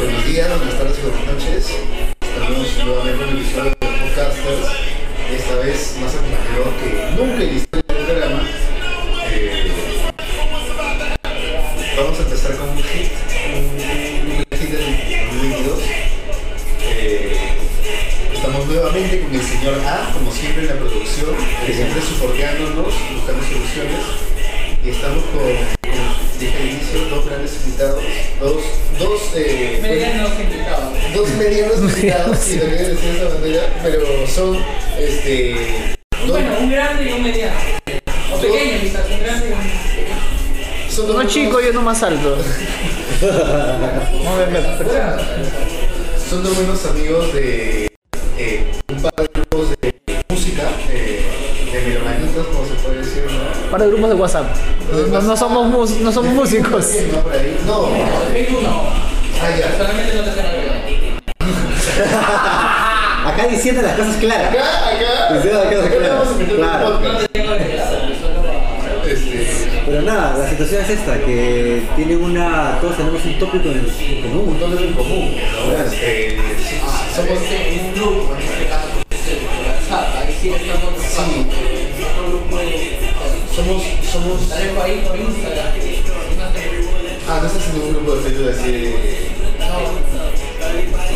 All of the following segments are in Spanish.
Buenos días, buenas tardes y buenas noches. Estamos nuevamente en un episodio de Podcasters. Esta vez más acompañado que nunca en la dos medianos invitados, si lo quieren decir de esa manera, pero son, este, dos, Bueno, un grande y un mediano. O pequeño, quizás, un grande y un pequeño. son dos Uno chico y uno más alto. son dos buenos amigos de eh, un par de grupos de música, eh, de melomanitos, como se puede decir, ¿no? Para grupos de WhatsApp. No, no somos, no somos músicos. ¿No? No, ah, ya. Solamente no te diciendo las cosas claras. Acá, acá, Diciendo las cosas claras. Claro. Este, Pero nada, la situación es esta, que tienen una. Todos tenemos un tópico en en un común. montón en común. Este, somos, un grupo, en este caso, WhatsApp, ahí sí estamos somos, somos, por ahí por Instagram. ah, no estás en un grupo de Facebook así,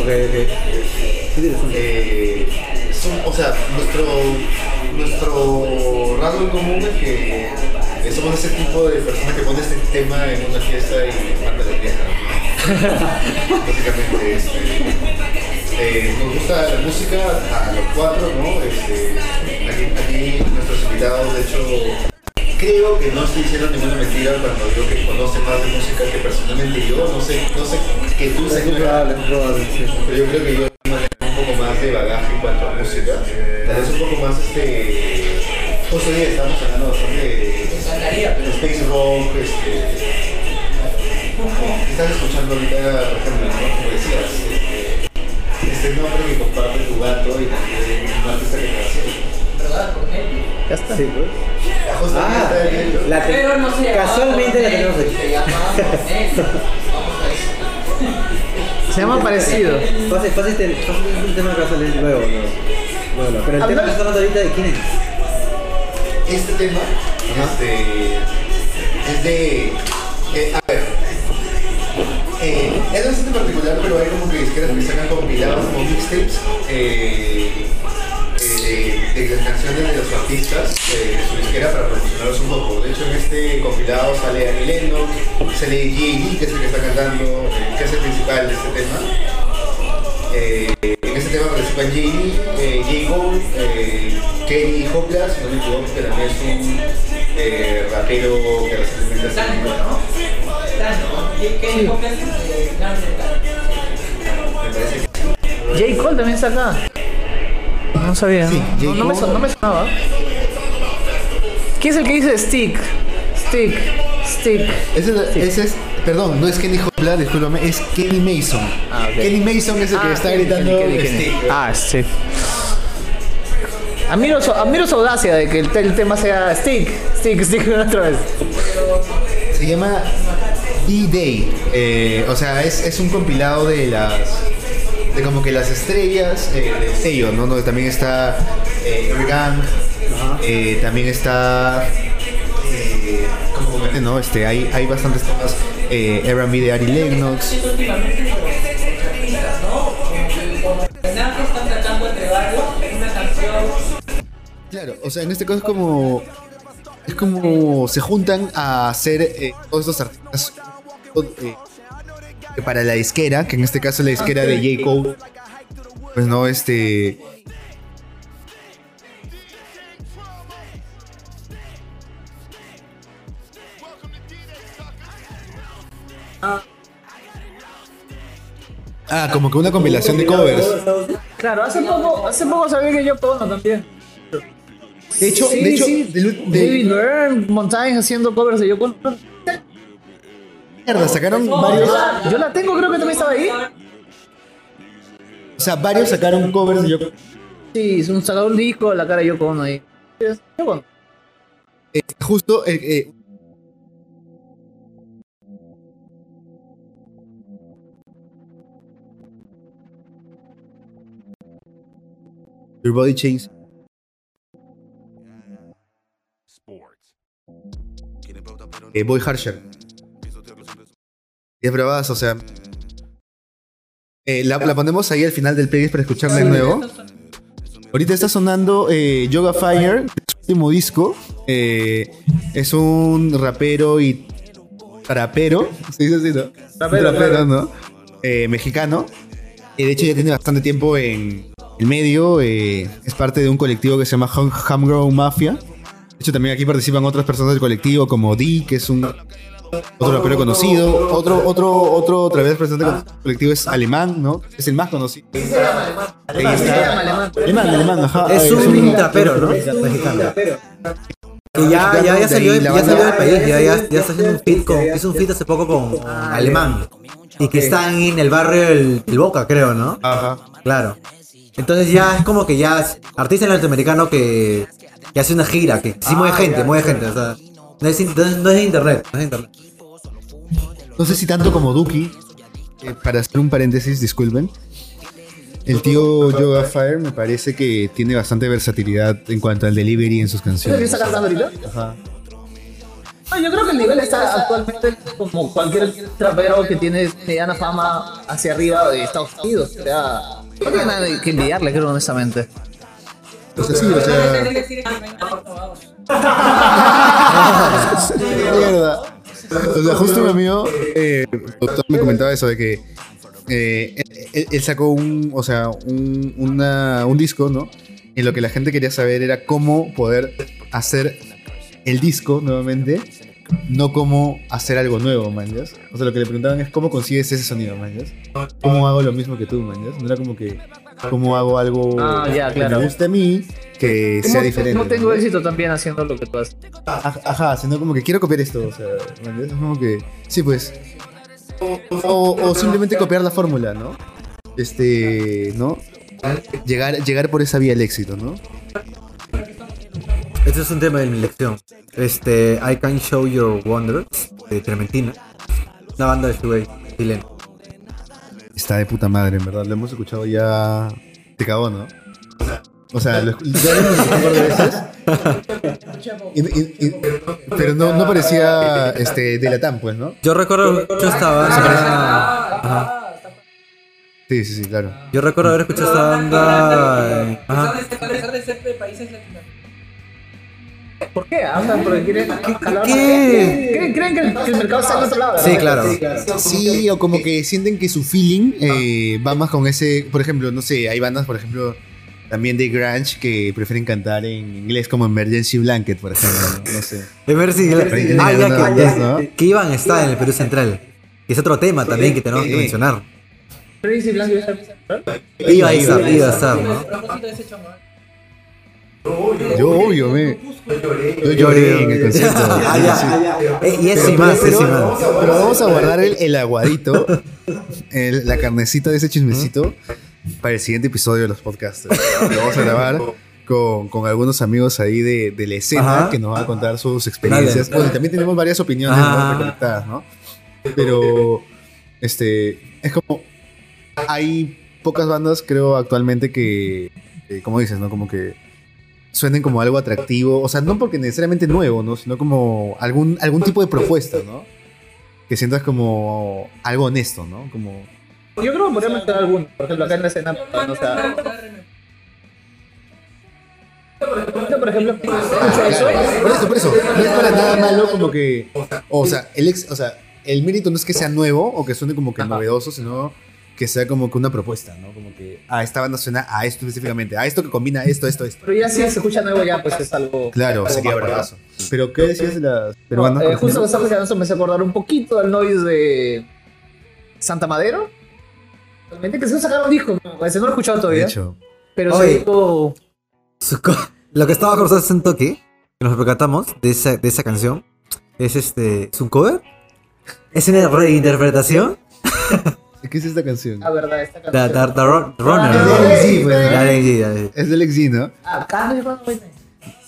Ok, ok. Eh, son- o sea, nuestro, nuestro rasgo en común es que eh, somos ese tipo de personas que ponen este tema en una fiesta y parte de fiesta. Básicamente, este, eh, nos gusta la música a los cuatro, ¿no? Este, aquí, aquí nuestros invitados, de hecho, creo que no estoy diciendo ninguna mentira cuando digo que conoce más de música que personalmente yo, no sé, no sé que tú Es seas muy probable, es probable, sí. pero yo creo que yo en cuanto a música. Tal vez un poco más este. Justo hoy día estamos hablando bastante de, space rock, este. Estás escuchando ahorita, por ejemplo, ¿no? como decías, este, este nombre que comparte tu gato y también un artista que te hace. ¿Verdad? Por ejemplo. Ya está. Sí, pues. Ah, está la te- Pero no se llamaba casualmente la tenemos aquí. Se Se llama parecido. Pase, pase este, pase este tema que va a salir luego. Luego, luego. Pero el tema que estamos hablando ahorita de quién es. Este tema este, es de. eh, a ver. Eh, es bastante particular, pero hay como que disqueras que sacan compilados como mixtapes eh, de, de las canciones de los artistas eh, de su disquera para promocionarlos un poco. De hecho, en este compilado sale Annie Lennox, sale J.D., que es el que está cantando, eh, que es el principal de este tema. Eh, en este tema participan J.D., eh, J. Gold, eh, Kenny Hopla, si no me equivoco, que también es un eh, rapero que recientemente ha Tanto, salido. ¿no? Grande Tanto. Me parece que J. Cole también está acá. No sabía. Sí, no, no me, no me sonaba. ¿Quién es el que dice stick? Stick. Stick. Ese, es- ese es, perdón, no es Kenny Hopla, discúlpame, es Kenny Mason. Ah. Kenny Mason es el que Ah, está gritando Kenny, Kenny, Kenny. Stick. Ah, sí. Admiro su, admiro su audacia de que el tema sea stick, stick, stick otra vez. Se llama D-Day. eh, o sea, es, es un compilado de las. De como que las estrellas eh, sello, ¿no? Donde también está eh, Gang, eh, también está. Eh, ¿Cómo comenté, no? Este, hay, hay bastantes temas. Eh, RB de Ari Lennox. ¿no? Como como Claro, o sea, en este caso es como. Es como se juntan a hacer eh, todos estos artistas eh, que para la disquera, que en este caso es la disquera de J. Cole. Pues no, este. Ah, como que una compilación de covers. Claro, hace poco, hace poco sabía que yo Ono también. De hecho, Sí, de hecho, sí. de- David Byrne, Montagne haciendo covers de Yoko Ono mierda, sacaron varios. Yo la tengo, creo que también estaba ahí. O sea, varios sacaron covers de Yoko. Sí, es un sacado un disco a la cara de Yoko Ono ahí. Yoko Ono. Eh, justo eh, eh, Your body changes. Eh, Boy Harsher. Es bravazo, o sea. eh, la, la ponemos ahí al final del playlist para escucharla de nuevo. Ahorita está sonando eh, Yoga Fire, su último disco. Eh, es un rapero y. Rapero, se dice así, ¿no? Rapero, rapero. ¿no? Mexicano. Y de hecho ya tiene bastante tiempo en el medio. es parte de un colectivo que se llama Home- Homegrown Mafia. De hecho, también aquí participan otras personas del colectivo, como D, que es un otro rapero conocido. Otro, otro, otro, otra vez presente con el colectivo es alemán, ¿no? Es el más conocido. Ahí está. Alemán, alemán, ajá. Es un trapero, ¿no? Que ya, ya, ya salió, ya salió del país, ya, ya, ya está haciendo un fit con, hizo un fit hace poco con Alemán. Y que está en el barrio del, del Boca, creo, ¿no? Ajá. Claro. Entonces ya es como que ya es artista norteamericano que, que hace una gira, que sí mueve gente, mueve gente, o sea, no es, no es- no es internet, no es internet. No sé si tanto como Duki. eh, para hacer un paréntesis, disculpen. El tío Yoga Fire me parece que tiene bastante versatilidad en cuanto al delivery en sus ¿Qué canciones. está cantando ahorita? Ajá. No, yo creo que el nivel está actualmente como cualquier trapero que tiene mediana fama hacia arriba de Estados Unidos. O sea, no tiene nada que envidiarle, creo, honestamente. O sea. Mierda. O sea, justo mi amigo eh, me comentaba eso de que eh, él, sacó un, o sea, un, un disco, ¿no? En lo que la gente quería saber era cómo poder hacer el disco nuevamente, no cómo hacer algo nuevo, man. ¿ya? O sea, lo que le preguntaban es cómo consigues ese sonido, man. ¿ya? ¿Cómo hago lo mismo que tú, man? ¿ya? No era como que cómo hago algo Ah, ya, que me guste a mí, que sea ¿Cómo- diferente. No tengo éxito también haciendo lo que tú haces. Aj- Ajá, sino como que quiero copiar esto, o sea, ¿me entiendes? Es como que, sí, pues. O, o simplemente copiar la fórmula, ¿no? Este, ¿no? Llegar, llegar por esa vía al éxito, ¿no? Este es un tema de mi lección. Este, I Can Show Your Wonders, de Trementina. Una banda de shoegaze chilena. Está de puta madre, en verdad. Lo hemos escuchado ya. Te cagó, ¿no? O sea, lo, ya lo hemos escuchado un par de veces. Y- y- y- pero no, no parecía este, de Latam, pues, ¿no? Yo recuerdo haber escuchado esta banda. Ajá. Sí, sí, sí, claro. Yo recuerdo haber escuchado esta banda. eh, A pesar Ajá. de ser- a pesar de ser de países latinos. ¿Por qué? Ah, sea, porque quieren jalar qué? ¿Creen, creen que, el, que el mercado está en otro lado? Sí, claro. Sí, o como que sienten que su feeling eh, va más con ese. Por ejemplo, no sé, hay bandas, por ejemplo, también de Grunge que prefieren cantar en inglés, como Emergency Blanket, por ejemplo. No, No sé. Si. Ahí Ah, ya, que, voz, ¿no? que iban a estar en el Perú Central. Que es otro tema también que tenemos que mencionar. A ser- Iba, iba, iba a estar, ¿no? Yo, obvio, me. Yo lloré en el concierto. Y es Pero, y más, pero- es y más. pero vamos a guardar el, el aguadito, el- la carnecita de ese chismecito, para el siguiente episodio de los podcasts. Lo vamos a grabar con, con algunos amigos ahí de, de la escena Ajá. que nos van a contar sus experiencias. Bueno, también tenemos varias opiniones. ¿no? recolectadas, ¿no? Pero, este, es como, hay pocas bandas, creo, actualmente que, que, como dices, ¿no? Como que suenen como algo atractivo, o sea, no porque necesariamente nuevo, ¿no? Sino como algún, algún tipo de propuesta, ¿no? Que sientas como algo honesto, ¿no? Como... Yo creo que podría mencionar alguno. Por ejemplo, acá en la escena. O sea, por ejemplo. Por eso, por eso, no es para nada malo como que, o sea, el ex, o sea, el mérito no es que sea nuevo o que suene como que novedoso, sino que sea como que una propuesta, ¿no? Como que, ah, esta banda suena a esto específicamente, a esto que combina esto, esto, esto. Pero ya si se escucha nuevo, ya pues es algo. Claro, algo sería más, ¿verdad? bravazo. Pero, ¿qué decías de las No, peruanas? eh, por justo que estaba eso me hace acordar un poquito del noise de Santa Madero. Realmente que se sacaron un disco, ¿no? ese no lo he escuchado De todavía. hecho, Pero Oye. se dijo. Lo que estaba acordando hace un toque, que nos percatamos de esa, de esa canción, es este. ¿Es un cover? ¿Es una reinterpretación? ¿qué es esta canción? Ah, verdad, esta The, canción. the- the Ro- Runner. Es ¿no? G, pues, De ¿no? Alex G, de Alex G. Es del ex ¿no? Ah, Carlos.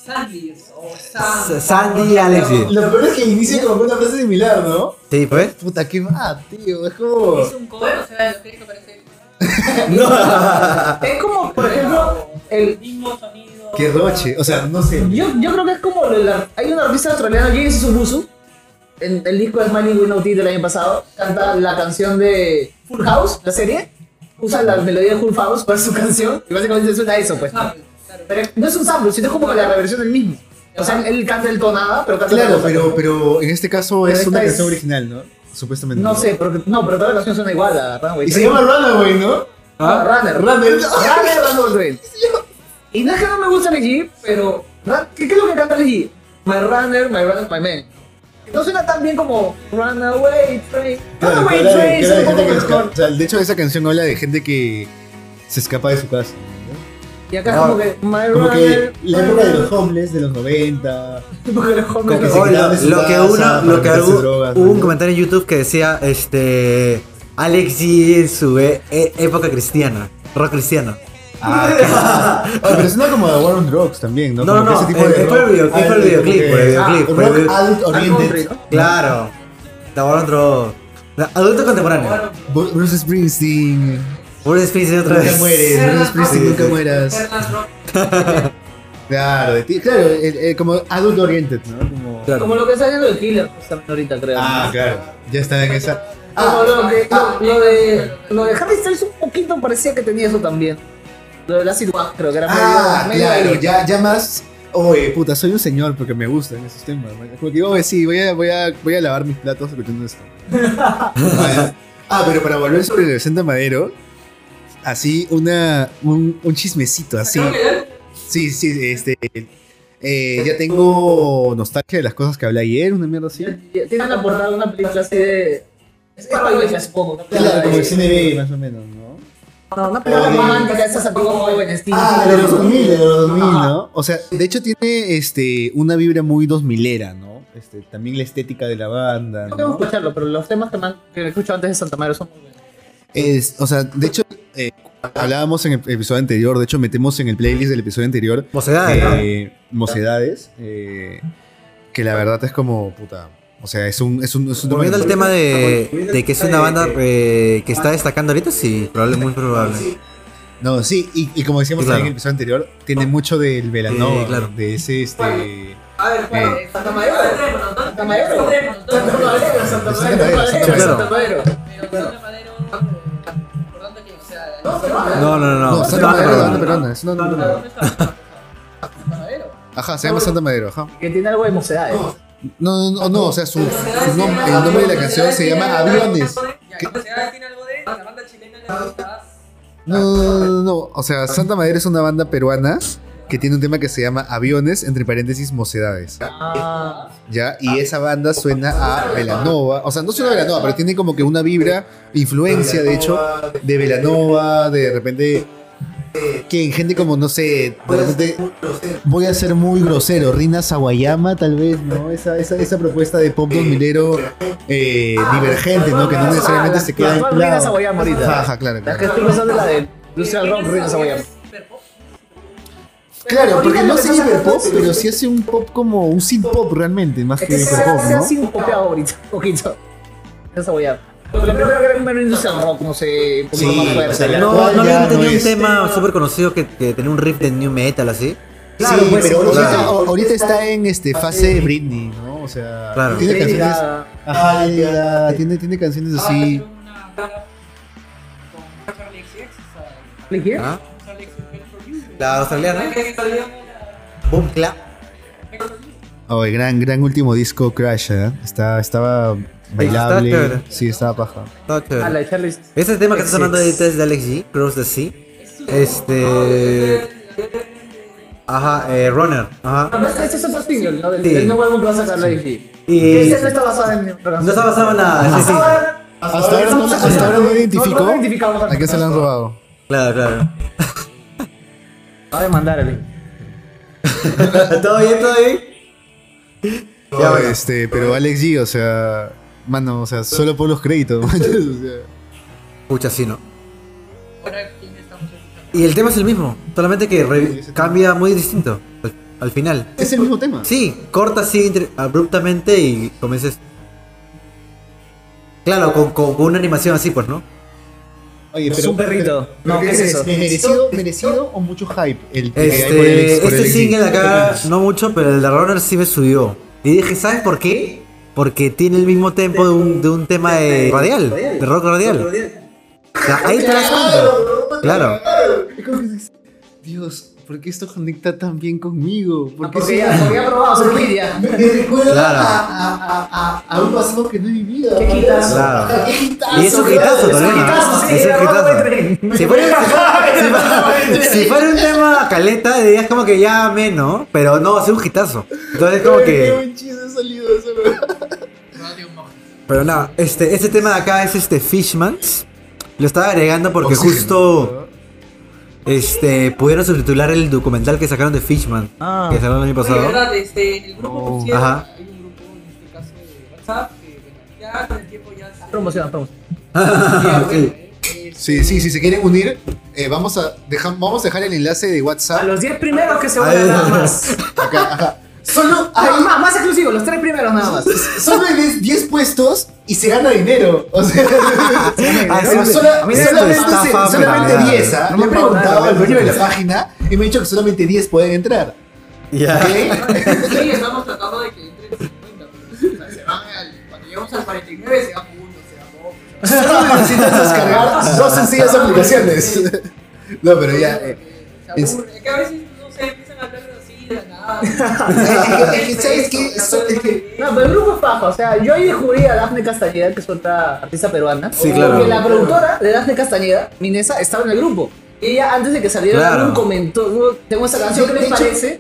Sandy's o Sandy. Sandy y Alex G. Lo peor es que inicia como una frase similar, ¿no? Sí, pues. Puta, qué mal, tío. Es como. Es un cover, o sea, lo que parece. Es como, por ejemplo, El, mismo sonido. Qué roche, o sea, no sé. yo, yo creo que es como lo de la- hay un artista australiano, James Subusu, en el disco de Smiling with No Teeth del año pasado, canta la canción de Full House, la serie, usa la melodía de Full House para su canción, y básicamente suena eso, pues. Pero no es un sample, sino es como la reversión del mismo. O sea, él canta el tonada, pero canta Claro, pero, pero en este caso Pero es una es- canción original, ¿no? Supuestamente. No sé, porque, no, pero toda la canción suena igual a Runaway Y se llama Runaway, ¿no? Ah, Runner. Runner. Runner, Runaway. Y no es que no me gusta G, pero. ¿Qué, es lo que canta G? My Runner, My Runner, My Man. No suena tan bien como Runaway Train. Claro, Runaway que de- Train que habla un de que o sea, de hecho, esa canción habla de gente que se escapa de su casa. Y acá es Ah, como que My Como que Runner. la época de los homeless de los 90. Como que los que no- se quitaban lo, de su lo que uno, lo que algo- drogas, hubo un ¿no? comentario en YouTube que decía, este, Alex G en su e- e- época cristiana, rock cristiano. Ah, Ah, pero suena como a War on Drugs también, ¿no? No, Como no, eh, fue el videoclip, Ah, fue el videoclip, fue el videoclip, ah, fue Rock video- adult oriented. Claro, la War on Drugs. La- Adulto contemporáneo. Bruce Springsteen. Bruce Springsteen otra Nunca vez. mueres, Bruce Springsteen, nunca mueras. Claro, de ti- claro, el- el- como adult oriented, ¿no? Como... Claro. Como lo que está haciendo el Killer justamente ahorita, creo. Ah, claro, ya está en esa. Como lo, que, lo, lo de, lo de Harry Styles un poquito parecía que tenía eso también. Lo Acid One, creo que era medio. Ah, medio claro, ahí. ya, ya más. Oye, puta, soy un señor porque me gustan esos temas. man. Como que digo, oye, sí, voy a, voy, a, voy a lavar mis platos escuchando esto. ah, pero para volver sobre el Santa Madero, así una, un, un chismecito, así. Sí, sí, este. eh, ya tengo nostalgia de las cosas que hablé ayer, una mierda así. Tienen la portada de una película así de. Es para supongo. Claro, como de- el cine B, más o menos, ¿no? No, película Oye. romántica de esas antiguas jóvenes. Ah, de los 2000, de los 2000, Ajá. ¿no? O sea, de hecho tiene este, una vibra muy 2000era, ¿no? Este, también la estética de la banda, No tengo que ¿no? escucharlo, pero los temas que, que escucho antes de Santa María son muy buenos. Es, o sea, de hecho, eh, hablábamos en el episodio anterior, de hecho metemos en el playlist del episodio anterior Mocedades, ¿no? eh, Mocedades, eh, que la verdad es como, puta, o sea, es un... Es un, es un Volviendo al tema de, de que es una banda eh, que está destacando ahorita, sí, probable, muy probable. No, sí, y, y como decíamos claro. también en el episodio anterior, tiene mucho del Velanova, Sí, claro. de ese, este... A ver, ¿cuál? Eh. Santa Madero. Santa Madero. Santa Madero. Santa Madero. Santa Santa Madero. Madero, Santa Madero. No, no, no. No, no. Santa Madero. Ajá, se llama Santa Madero, ajá. Que tiene algo de mocedades. No, no, no, no, o sea, su, su nom- el nombre de la canción se llama Aviones. No, no, no, no, o sea, Santa Madero es una banda peruana que tiene un tema que se llama Aviones, entre paréntesis, Mocedades. Ah. ¿Ya? Y esa banda suena a Velanova, o sea, no suena a Velanova, pero tiene como que una vibra, influencia, de hecho, de Velanova, de repente, que en gente como, no sé, de repente, voy a ser muy grosero, Rina Sawayama, tal vez, ¿no? Esa, esa, esa propuesta de pop 2000ero eh, divergente, ¿no? Que no necesariamente se queda ¿Cuál en Rina Sawayama ahorita? Ajá, ajá, claro, La que claro. estoy pensando es la de Industrial Rock, Rina Sawayama. Claro, porque no hace hiperpop, pero sí hace un pop como un synth pop realmente, más que hiperpop, ¿no? sido copiado ahorita, un poquito. Rina Sawayama. Pero lo primero que era un Industrial Rock, no sé, un poquito Sí, más o fuerte. sea, ya. No, no ya no un es- tema súper conocido que, que tenía un riff de new metal así. Claro, sí, pues, pero ahorita, claro. ahorita está en este fase Britney, ¿no? O sea, Claro. tiene canciones. Ajá, Lady Gaga, tiene, tiene canciones así. O sea. ¿Ah? For You. La australiana. Boom Clap. Oh, el gran, gran último disco Crash, ¿eh? Está, estaba bailable. Está chévere. sí, estaba paja. Está chévere. Ah, la de Charlie. Ese tema que está sonando ahorita es de Alex G, Cross the Sea. Este. Ajá, eh, Runner. Ajá. No, este es otro single, ¿no? Del, Sí. del nuevo álbum que va a sacar la Ivy. Y- Este no está basado en. No está basado en nada. Sí, sí. Hasta ahora no, hasta ahora no identificó No, no a qué se lo han robado. Claro, claro. Va a demandar el. ¿Todo bien? ¿Todo bien? Ya, este, pero Alex G, o sea, mano, o sea, solo por los créditos, o sea. Pucha, sí, ¿no? Y el tema es el mismo, solamente que re- cambia muy distinto al, al final. Es el mismo tema. Sí, corta así inter- abruptamente y comienzas. Claro, con, con- con una animación así, pues, ¿no? Oye, Es un perrito. No, ¿qué es eso? ¿Merecido, merecido o mucho hype? El que hay por el Este, ex- por el este ex- single acá, no mucho, pero el de Runner sí me subió. Y dije, ¿sabes por qué? Porque tiene el mismo tempo de un, de un tema de radial, de rock radial. O sea, ahí te das cuenta. Claro. Dios, ¿por qué esto conecta tan bien conmigo? ¿Por qué Porque sí? ya, porque ya probado su media. Me, me recuerda Claro. a, a, a, a, un pasado que no he vivido. Qué hitazo. Claro. Qué Y es un bro. hitazo Es un ¿no? sí. Es un. Si fuera, si fuera- un tema caleta, dirías como que ya menos, pero no, es un hitazo. Entonces como Qué que. buen chiste ha salido eso, bro. Pero nada, este, este tema de acá es este Fishmans. Lo estaba agregando porque Oxígeno, justo este pudieron subtitular el documental que sacaron de Fishman. Ah. Que sacaron el año Oye, pasado. verdad, este, en el grupo Oh. pusieron, Ajá. hay un grupo en este caso de WhatsApp que ya con el tiempo ya se Promociona, promociona. Ya, bueno, eh, eh, Sí, sí, si se quieren unir, eh, vamos, a dejar, vamos a dejar el enlace de A WhatsApp los 10 primeros que se unan nada más. acá. ajá. Solo Ay, hay más, más exclusivo, los tres primeros nada más. solo hay 10 puestos y se gana dinero. O sea, Ah, solamente, está se- fácil, solamente ¿verdad? 10, ¿ah? No he me pago preguntado al dueño de la página y me ha dicho que solamente 10 pueden entrar. Ya. Sí, estamos tratando de que entre 50, pero o sea, se van al, cuando llegamos al 49 se van uno, se van dos. Solo necesitas descargar dos sencillas aplicaciones. No, pero ya. eh, Es- que a veces es que, ¿sabes qué? So- es que- No, pero el grupo es paja. O sea, yo ahí descubrí a Dafne Castañeda, que es otra artista peruana. Sí, claro. Porque la productora de Dafne Castañeda, Minesa, estaba en el grupo. Y ella, antes de que saliera el Claro. álbum, comentó: "No, Tengo esa canción, ¿qué les hecho- parece?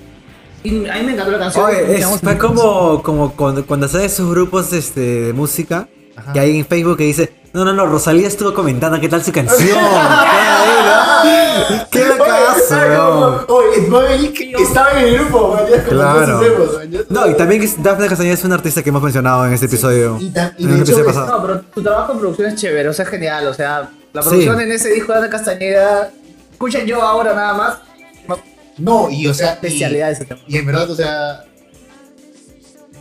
Y a mí me encantó la canción. Oye, es, fue como, como cuando, cuando haces esos grupos este, de música que hay en Facebook que dice, no, no, no, Rosalía estuvo comentando qué tal su canción. ¿Qué Oye, caso? Oye, estaba en el grupo, como Claro. No, y también que Daphne Castañeda es una artista que hemos mencionado en este episodio. y ta- y en de hecho es-. No, pero tu trabajo en producción es chévere, o sea, es genial. O sea, la Sí. producción en ese disco de Dafne Castañeda. Escuchen yo ahora nada más. No, y o sea. y- Bestialidad ese tema. Y en verdad, o sea.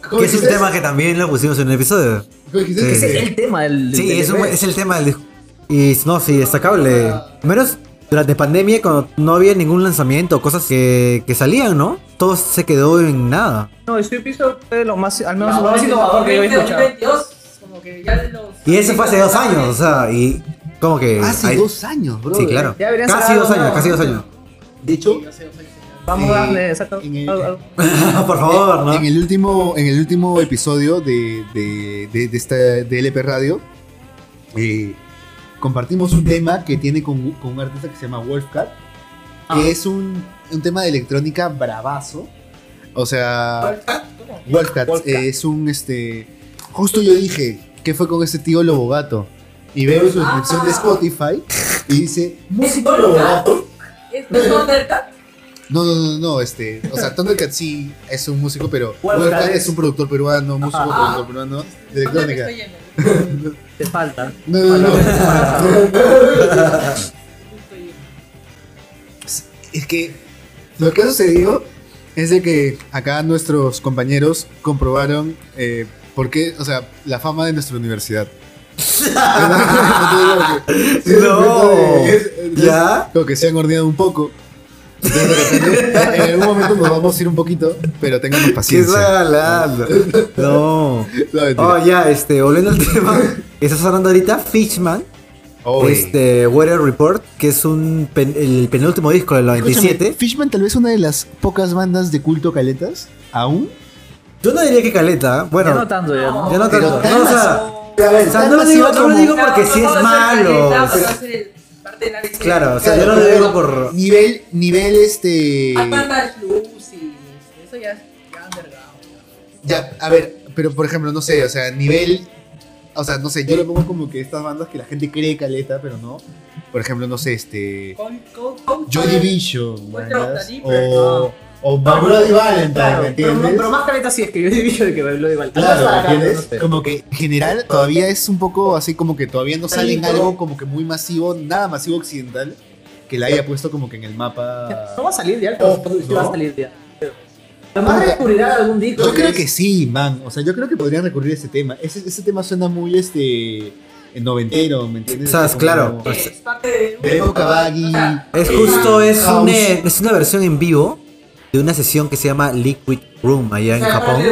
¿cómo Que es un tema que también lo pusimos en el episodio. Sí. Ese es el tema del. Sí, del es, un- es el tema del disco. Y no, sí, destacable. Al menos durante pandemia, cuando no había ningún lanzamiento, cosas que, que salían, ¿no? Todo se quedó en nada. No, ese piso fue lo más, al menos lo Ahora más innovador que yo he 2020, escuchado. 2022, como que ya de los. Y eso fue hace dos años, o sea, y como que... Hace hay- dos años, bro. Sí, claro. Ya deberían Casi dos años, casi dos años. De hecho, Vamos Eh, a darle, el- algo, algo. Por favor, ¿no? en el último, en el último episodio de, de, de, de esta, de LP Radio, eh, compartimos un tema que tiene con, con un artista que se llama Wolfcat, que Ah. es un, un tema de electrónica bravazo. O sea, Wolfcat Wolfcat. eh, es un este. Justo yo dije, ¿qué fue con ese tío Lobo Gato? Y veo su descripción de Spotify y dice, músico Lobo Gato. ¿Es de Thundercat? No, no, no, no, este, o sea, Thundercat sí es un músico, pero Wolfcat es- un productor peruano, músico, Ah. productor peruano de ¿Dónde electrónica. Te falta. No, no, no. Es que lo que ha sucedido es de que acá nuestros compañeros comprobaron eh, por qué, o sea, la fama de nuestra universidad. No. Es- es- ¿Ya? Como que se han ordenado un poco. Entonces, de repente, en algún momento nos vamos a ir un poquito, pero tengamos ¿Qué paciencia. está hablando? No. No. Oh, ya, este, volviendo al tema. Estás hablando ahorita, Fishman, este, Weather Report, que es un pen- el penúltimo disco del Escúchame, 97. Fishman tal vez una de las pocas bandas de culto caletas, aún. Yo no diría que caleta, bueno, Ya no tanto, ya no. ya no tanto. tan No, o sea, o sea, no lo digo, no lo digo porque sí es Vamos a hacer malo. caleta, pero- Claro, o sea, Claro, yo no lo digo por. Nivel, nivel este. Hay bandas Lucy, eso ya es ya underground. Ya, a ver, pero por ejemplo, no sé, o sea, nivel. O sea, no sé, yo lo pongo como que estas bandas que la gente cree caleta, pero no. Por ejemplo, no sé, este. Con, con, con, Joy Division, Dipper, o. O Bloody Valentine, Claro, ¿me pero, entiendes? pero más caleta sí es que yo de que lo igual. Claro, ¿me No entiendes? sé. Como que en general todavía es un poco así como que todavía no sale en algo como que muy masivo, nada masivo occidental, que la haya puesto como que en el mapa. No va a salir ya, Oh, ¿no? va a salir ya. Además descubrirán algún disco. Yo creo que sí, man. O sea, yo creo que podrían recurrir a ese tema. Ese, ese tema suena muy este. noventero, ¿me entiendes? O sea, Como- claro. Es parte de De época baggy. Es justo, es una, es una versión en vivo de una sesión que se llama Liquid Room allá en Japón.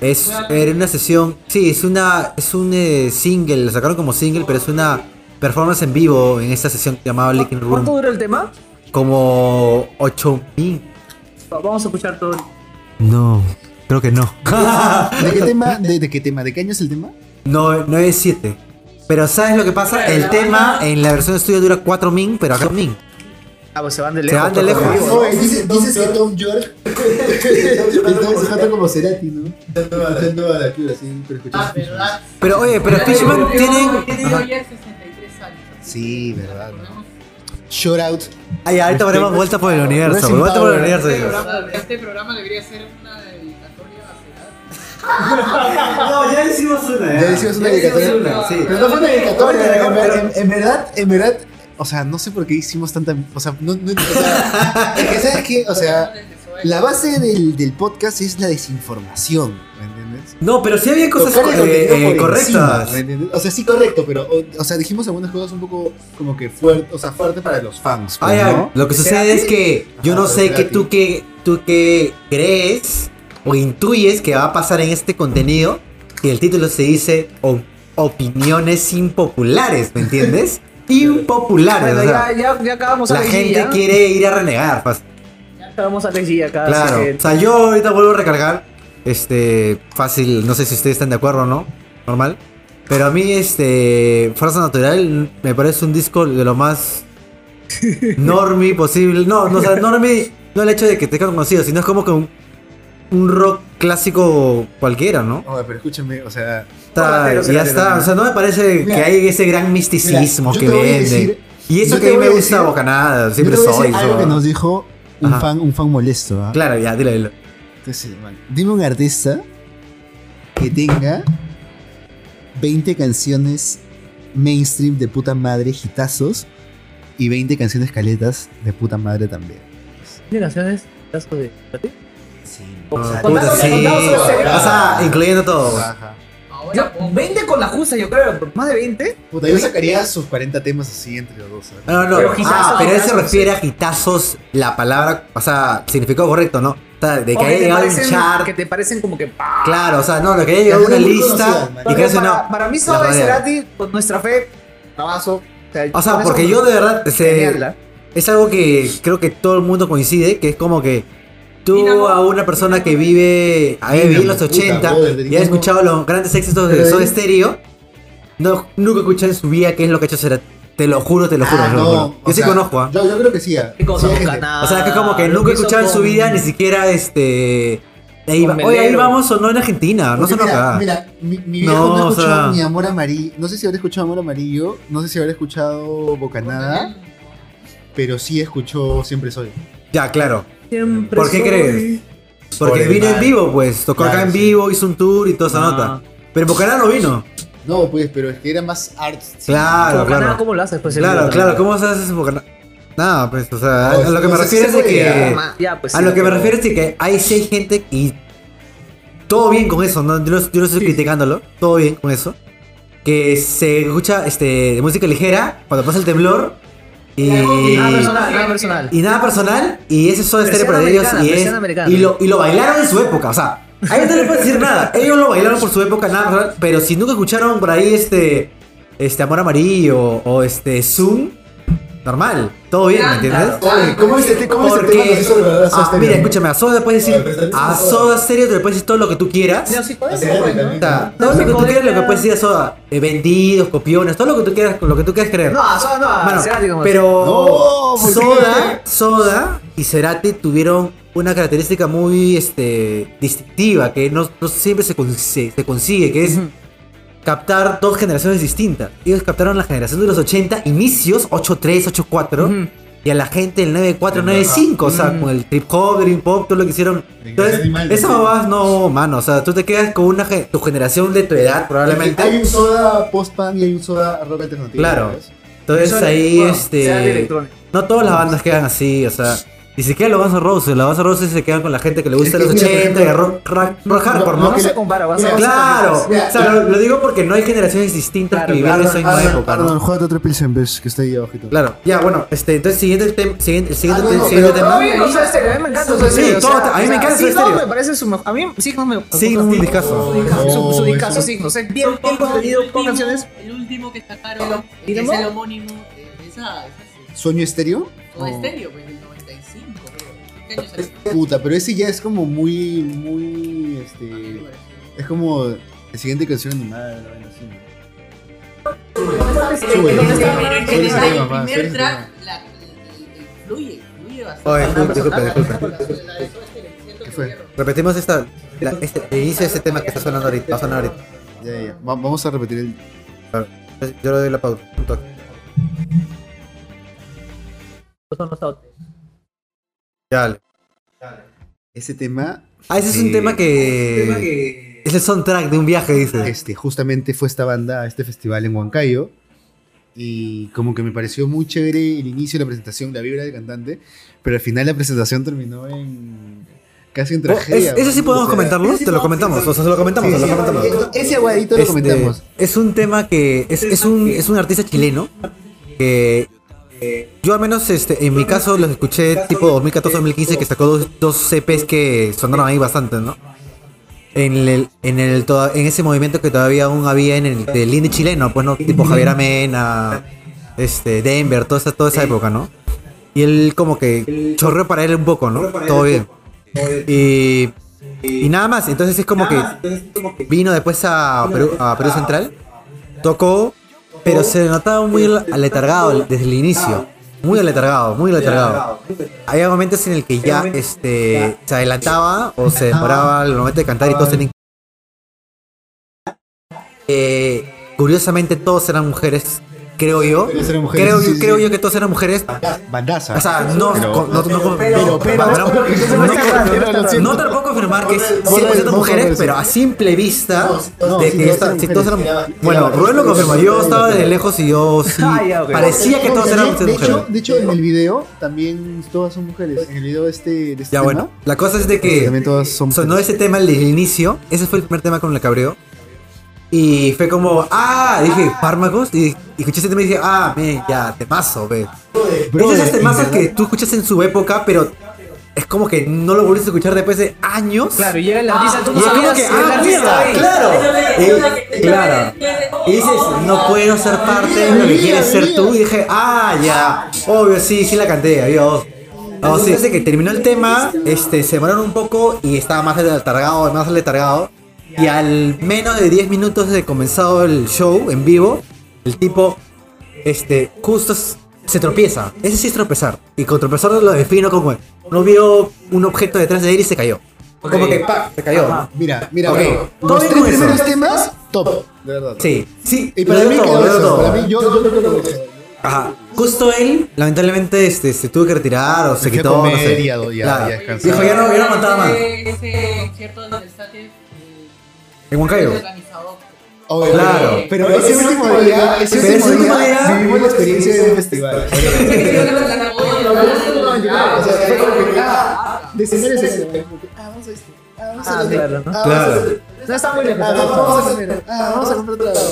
Es era una sesión, sí, es una es un eh, single, lo sacaron como single, pero es una performance en vivo en esta sesión llamada Liquid ¿Cuánto Room, dura el tema? como 8000. Vamos a escuchar todo. No, creo que no. ¿De qué tema? ¿De, de qué tema? ¿De qué año es el tema? no, no es 7. Pero ¿sabes lo que pasa? El tema en la versión de estudio dura 4 min, pero acá min. Ah, pues se van de Se lejos. van de todos, lejos. ¿no? Dices, dices que Tom York está sujando como Cerati, ¿no? Dando a la cura, así. Ah, verdad. Pero oye, pero Fishman tienen... Tiene Ajá. ya 63 años. Sí, verdad. Shout out. Ay, ahorita ponemos vuelta por el universo, vuelta por el universo. Este programa, este programa debería ser una dedicatoria a Cerati. No, ya hicimos una. Ya hicimos una dedicatoria. Sí. Pero no fue una dedicatoria, en verdad, en verdad, o sea, no sé por qué hicimos tanta, o sea, no, no, o sea, es que sabes qué, o sea, la base del, del podcast es la desinformación, ¿me entiendes? No, pero sí había cosas eh, eh, encima, correctas. ¿me entiendes? O sea, sí correcto, pero, o, o sea, dijimos algunas cosas un poco como que fuerte, o sea, fuerte para los fans, pues, Ay. Lo que sucede es que yo no sé que tú que tú que crees o intuyes que va a pasar en este contenido, que el título se dice opiniones impopulares, ¿me entiendes? Impopulares, Bueno, o sea, ya, ya, ya acabamos la gente ya. quiere ir a renegar, pues. Ya acabamos a G acá. Claro. que- O sea, yo ahorita vuelvo a recargar. Este, fácil, no sé si ustedes están de acuerdo o no. Normal. Pero a mí, este, Fuerza Natural me parece un disco de lo más normie posible. No, no, o sea, normie no el hecho de que te conocido, sino es como que un, un rock clásico cualquiera, ¿no? Oye, pero escúchame, o sea, Está- ya está. O sea, no me parece Mira, que hay ese gran misticismo mira, que a decir- y eso que a mí me a gusta decir- Bocanada, siempre yo te voy a soy. decir algo que nos dijo un Ajá. fan, un fan molesto, ¿ah? Claro, ya, dile, dile. Entonces, man, dime un artista que tenga 20 canciones mainstream de puta madre, hitazos, y 20 canciones caletas de puta madre también. ¿Tiene canciones? ¿Caso de Sí. O sea, Puta, contando- sí. contando- O sea, incluyendo todo. Ajá. Yo, Ahora, pongo- 20 con la justa, yo creo. por Más de 20. Puta, yo sacaría sus 40 temas así entre los dos. ¿sabes? No, no, Pero ah, pero él se refiere a hitazos, la palabra, o sea, significado correcto, ¿no? O sea, de que O haya te llegado un parecen- chart. Que te parecen como que. ¡pah! Claro, o sea, no, lo que haya llegado a una muy lista que eso para, no. para mí, Soda y rodea. Cerati, con nuestra fe, trabajo. O sea, porque yo de verdad, este, es algo que creo que todo el mundo coincide, que es como que tú a una persona que vive, a en los puta, 80 brother, de y ha escuchado los grandes éxitos de Pero Soda Stereo, no, nunca escuché en su vida qué es lo que ha hecho Cerati. Te lo juro, te lo juro. Ah, te lo no, juro. o Yo sí sea, conozco, ¿ah? Yo, yo creo que sí. ah. Sí. Nada, O sea, que como que lo nunca he escuchado en su vida ni siquiera este. Ahí va- Oye, ahí vamos o no en Argentina, no Porque mira, acá. mira, mi, mi viejo No, no, ha o escuchado sea- ni Amor Amarillo. No sé si habrá escuchado Amor Amarillo. No sé si habrá escuchado Bocanada. Pero sí escuchó Siempre Soy. Ya, claro. Siempre ¿Por qué soy- crees? Porque Por vino en vivo, pues. Tocó acá en sí. vivo, hizo un tour y toda esa Ah. nota. Pero en Bocaná no vino. No, pues, pero es que era más art. Claro, claro. ¿Cómo lo haces? Pues, Claro, video? claro. ¿Cómo se hace ese Bocaná? Nada, pues, o sea, No, a lo que me refiero es de que. Ya, pues. A sí, lo que me refiero es de que hay seis gente y. Todo bien con eso, ¿no? Yo no, yo no estoy criticándolo. Todo bien con eso. Que se escucha este, de música ligera cuando pasa el temblor. Y. Nada personal, nada personal. Y nada personal, y ese es Versión para ellos y, es, y, lo, y lo bailaron en su época, o sea, ahí no le puedo decir nada, ellos lo bailaron por su época, nada personal, pero si nunca escucharon por ahí este, este Amor Amarillo o este Zoom, normal, todo bien, ¿me entiendes? Oye, ¿cómo es este, cómo es tema? A ah, mira, escúchame, a Soda le puedes decir, a Soda Stereo te le puedes decir todo lo que tú quieras. No, sí, puede Así ser, es, bueno. también. O sea, todo lo que tú quieras, lo que puedes decir a Soda, eh, vendidos, copiones, todo lo que tú quieras, lo que tú quieras creer. No, Soda no, Bueno, Cerati como- pero. Soda, Soda y Cerati tuvieron una característica muy este, distintiva que no, no siempre se- se consigue, que es captar dos generaciones distintas. Ellos captaron la generación de los 80, inicios, 8.3, 8.4, Ujú. y a la gente del 9.4, 9.5, o sea, con el trip hop, dream pop, todo lo que hicieron. Entonces, esas babas no, mano, o sea, tú te quedas con una ge- tu generación de tu edad, probablemente. Hay un soda post-punk y hay un soda rock alternativo. Claro. ¿sabes? Entonces ahí, bueno, este. No todas las bandas quedan así, o sea. Y se quedan los Guns N' Roses. Los Guns N' Roses se quedan con la gente que le gusta Es los que, mira, por 80, ejemplo, rock, rock, rock hardcore, No, ¿no? se compara, Claro, Mira, o sea, lo, lo digo porque no hay generaciones distintas que vivieron esa misma época, Arnold, ¿no? juega otro Pilsen, ves, que está ahí abajito. Claro, ya, bueno, este, entonces siguiente tem- siguiente, el siguiente, Ah, no, no, siguiente tema. Estéreo, a mí me encanta Soda Sí, Stereo, o todo- sea, a mí me encanta Signos Stereo. me parece su mejor. A mí Signos me Sí, un discazo. Su, su discazo. Signos. Bien, bien contenido, con canciones. El último que sacaron, es el homónimo de esa, esa ¿Sueño estéreo? Pues, Puta, pero ese ya es como muy, muy, este... Es como la siguiente canción animada de la vaina así. Sube, el primer track. Repetimos esta, la- este, el inicio de este tema que está sonando ahorita. Va a sonar ahorita. Ya, ya, ya. Va- vamos a repetir el... Yo le doy la pausa. un toque. Ya, dale. Ese tema, Ah, ese es un tema que. Es el soundtrack de un viaje, dice. este, justamente fue esta banda a este festival en Huancayo. Y como que me pareció muy chévere el inicio de la presentación, la vibra del cantante. Pero al final la presentación terminó en... Casi en Oh, es- tragedia. ¿Eso sí podemos O sea, comentarlo? Te lo comentamos, o sea, se lo comentamos, sí, se lo comentamos. Ese aguadito lo Este, comentamos. Es un tema que. Es, es un, es un artista chileno que. Eh, Yo al menos este, en mi caso los escuché tipo 2014-2015 que sacó dos, dos CPs que sonaron ahí bastante, ¿no? En, el, en, el, toda- en ese movimiento que todavía aún había en el del indie chileno, pues no, tipo Javier Amena, este, Denver, toda esa, toda esa época, ¿no? Y él como que chorreó para él un poco, ¿no? Todo bien. Y, y nada más, entonces es como que vino después a Perú, a Perú Central, tocó, pero se notaba muy aletargado desde el inicio. Muy aletargado, muy aletargado. Había momentos en el que ya este, se adelantaba o se demoraba al momento de cantar y todos tenían eh, curiosamente todos eran mujeres, creo yo. Creo sí, yo, creo sí. yo que todos eran mujeres. Bandaza. O sea, no, Pero- no, no, pero- pero- no, no, pero- no, no te lo puedo confirmar que es Vamos a ver, 100% vamos a mujeres, pero a simple vista de que si todos mujeres. eran bueno, Rubén lo confirmó, yo estaba de lejos y yo sí parecía que de- eran mujeres. de hecho, en el video también todas son mujeres. En el video de este, este Ya tema, bueno, la cosa es de que también todas son sonó ese tema al inicio, ese fue el primer tema con el abrió. Y fue como, ah, dije, fármacos. Y, y escuché ese tema y dije, ah, me, ya, temazo, ve. Bro, es en temazos verdad- que tú escuchas en su época, pero es como que no lo volviste a escuchar después de años. Claro, y llega el artista, tú Y no es como sabías que, ah, mierda, claro. Y- claro. Y dices, no puedo ser parte de lo que quieres ser tú. Y dije, ah, ya. Obvio, sí, sí la canté, adiós. O sea, desde que terminó el tema, este, se demoraron un poco y estaba más letargado, más letargado. Y al menos de 10 minutos de comenzado el show en vivo, el tipo, este, justo se tropieza. Ese sí es tropezar. Y con tropezar lo defino como, no vio un objeto detrás de él y se cayó. Como que, ¡pac! Se cayó. Mira, mira, Ok, bro, todo los tres eso. primeros temas, top. De verdad. Sí, sí. Y para lo mí todo, eso. Para mí, yo, yo creo que Ajá. Justo él, lamentablemente, este, se tuvo que retirar o se quitó. comer no sé. ya- Claro. ya. Dijo, ya no, ya no aguantaba más. Ese, ese concierto del Static, En Huancayo. Claro. Pero ese último día, ese Pero ese último día, día- vivimos la experiencia de un festival. O sea, fue como que, ah, de. Ah, vamos a esto. Ah, vamos a Ah, la claro, ¿no? Ah, Claro. vamos a hacer- No está muy lejos. Ah, vamos a comer. Ah, vamos a comprar otra.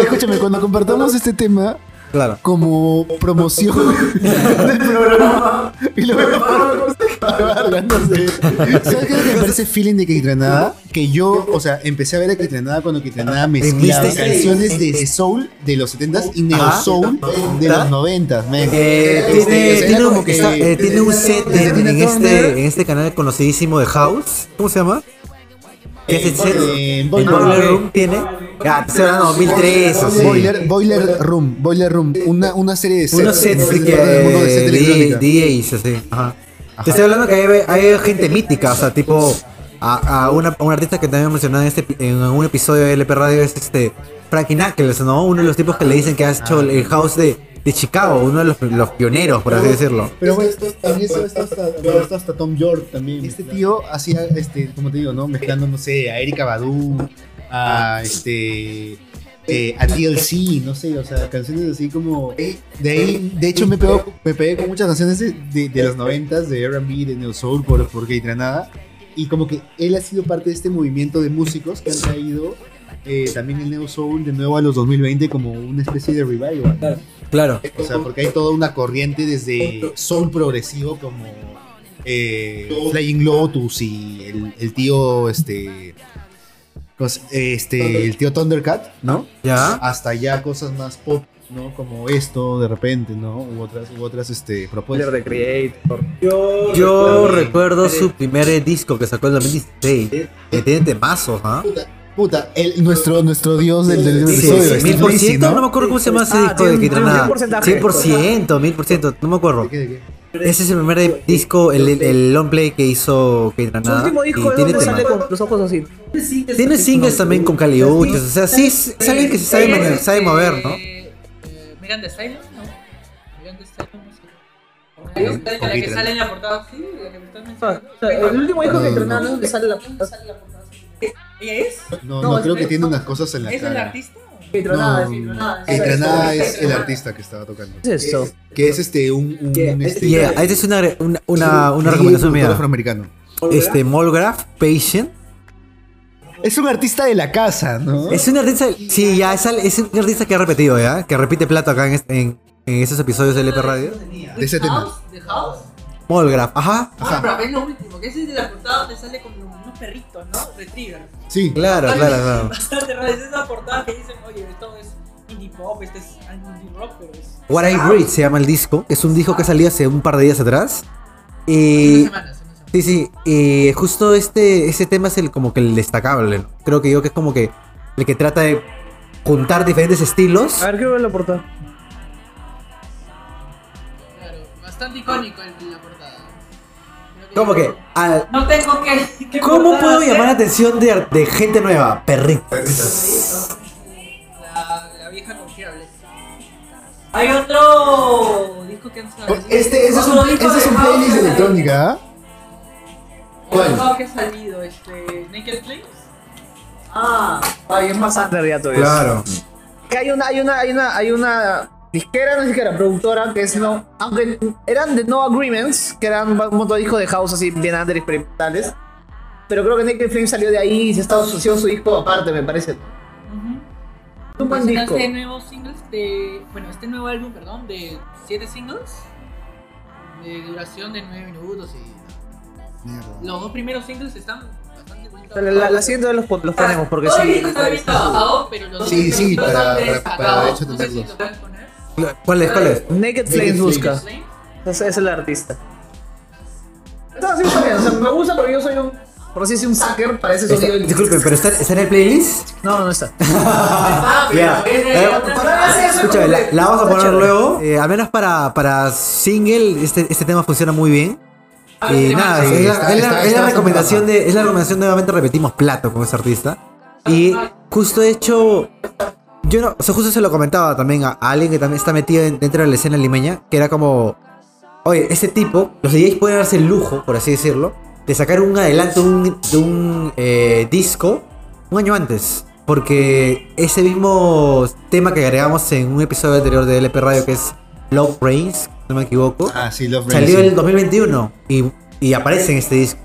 Escúchame, cuando compartamos este tema Claro. como promoción del programa y lo vemos hablándose. ¿Sabes qué es lo que me parece feeling de Kitranada? Que yo, o sea, empecé a ver a Kitranada cuando Kitranada mezclaba canciones de soul de los 70s y neo soul de los 90s. man. Eh, Este, tiene, un, como que- está- eh, tiene un set en, en este, en este canal conocidísimo de House. ¿Cómo se llama? ¿Qué es el set? eh, En Boiler Room. Tiene. Ya, te estoy hablando de 2003 o así. Boiler, Boiler Room, Boiler Room, una, una serie de sets. Unos sets que, de. DJs, así. Ajá. Te estoy hablando que hay, hay gente mítica, o sea, tipo. A, a una, un artista que también mencionado en, este, un episodio de LP Radio es este. Frankie Knuckles, ¿no? Uno de los tipos que le dicen que ha hecho el, el house de, de Chicago, uno de los, los pioneros, por así decirlo. Pero bueno, esto, también esto, esto hasta, esto hasta Tom York también. Este tío hacía, este, como te digo, ¿no? Mezclando, no sé, a Erika Badu, a este. eh, a TLC, no sé, o sea, canciones así como... De ahí, de hecho me, pegó- me pegué con muchas canciones de, de- de los noventas, de R&B, de Neo Soul, por, por Nada Y como que él ha sido parte de este movimiento de músicos que han traído eh, también el Neo Soul de nuevo a los 2020 como una especie de revival. Claro. O sea, porque hay toda una corriente desde soul progresivo como eh, Flying Lotus y el, el tío este este el tío Thundercat, ¿no? Ya. Hasta ya cosas más pop, ¿no? Como esto de repente, ¿no? U otras u otras este propuestas. de Creator. Yo recuerdo su primer eh, disco que sacó en 2016. Que tiene temazos, ¿ah? Puta, el, nuestro nuestro dios del, del Sí, episodio, sí, Steve mil por ciento, no me acuerdo cómo se llama ese Ah, disco de tiene que un- tiene un nada. porcentaje. 100%, 1000%, no me acuerdo. Ese es el primer disco, el, el, el long play que hizo que Su último disco tiene sale con los ojos así. Tiene singles también con Caliuchis, o sea, sí es, es alguien que se sabe, mover, ¿no? Eh, Thee Stallion, ¿no? Hay un- con La que sale en la portada, sí, la que me estás Ah, mencionando. o sea, el último disco que No, entrenaron no. sale la ¿Ella es? No, No, no, creo es- que tiene unas cosas en la ¿Es el cara. artista? Petronada, No, Petronada. Es el artista que estaba tocando. ¿Qué es eso? Que es este un, un este, Yeah, esta es una, una, una, una recomendación mía. afroamericano. Este, Molgraph, Patient. Es un artista de la casa, ¿no? Es un artista, sí, ya, es, es un artista que ha repetido, ¿ya? Que repite plato acá en, en, en esos episodios del EP Radio. De ese tema. ¿De House? Molgraph, ajá. Ah, pero es lo último, que ese es de la portada donde sale como unos perritos, ¿no? Retriever. Sí. Claro, claro, claro. Bastante raro, es esa portada que dicen, oye, esto es indie pop, este es indie rock, pero es... What I Breathe se llama el disco. Es un disco que salió hace un par de días atrás. Y. Sí, sí. Y justo este, ese tema es el como que el destacable. ¿no? Creo que yo que es como que el que trata de juntar diferentes estilos. A ver, quiero ver la portada. Claro, bastante icónico el, la Como que. al- No tengo que... que ¿Cómo puedo hacer. llamar la atención de, de gente nueva? Perritos. La, la vieja confiable. Hay otro disco que han salido. Este, este es un, Otro disco es un de house playlist de electrónica, ¿ah? Otro ¿Cuál? que ha salido, este... Naked Flames. Ah, ay, es más under ya todavía. Claro. Que hay una, hay una, hay una, hay una disquera, no disquera, productora que es no, aunque eran de no agreements, que eran un montón de discos de house así bien under experimentales. Pero creo que Naked Flame salió de ahí y se está haciendo su disco aparte, me parece. Un buen Pues disco. Este nuevo singles de. Bueno, este nuevo álbum, perdón, de 7 singles. De duración de 9 minutos y. Mierda. Los dos primeros singles están La, la, la siguiente vez los, los ponemos porque sí. está Sí, dos sí, para- para- para, de hecho, destacados. No sé si ¿Cuál es? ¿Cuál es? Naked Flames busca. Ese es el artista. No, sí, está bien. O sea, me gusta porque yo soy un. Por así decir, un sucker para ese sonido. del- Disculpen, pero está, está en el playlist. No, no está. Ah, pero Ya. Eh, Escúchame, la, la vamos a poner luego. Eh, al menos para, para single, este, este tema funciona muy bien. Y nada, Sí, es, la, está- es la- está- es la está recomendación de. Es la recomendación nuevamente repetimos plato con ese artista. Y justo de hecho. Yo no, o sea, justo se lo comentaba también a, a alguien que también está metido en- dentro de la escena limeña, que era como. Oye, este tipo, los DJs pueden darse el lujo, por así decirlo, de sacar un adelanto de un, de un eh, disco un año antes. Porque ese mismo tema que agregamos en un episodio anterior de LP Radio, que es Love Rains, no me equivoco, Ah, sí, Love Rain, salió sí. en el 2021 y, y aparece en este disco.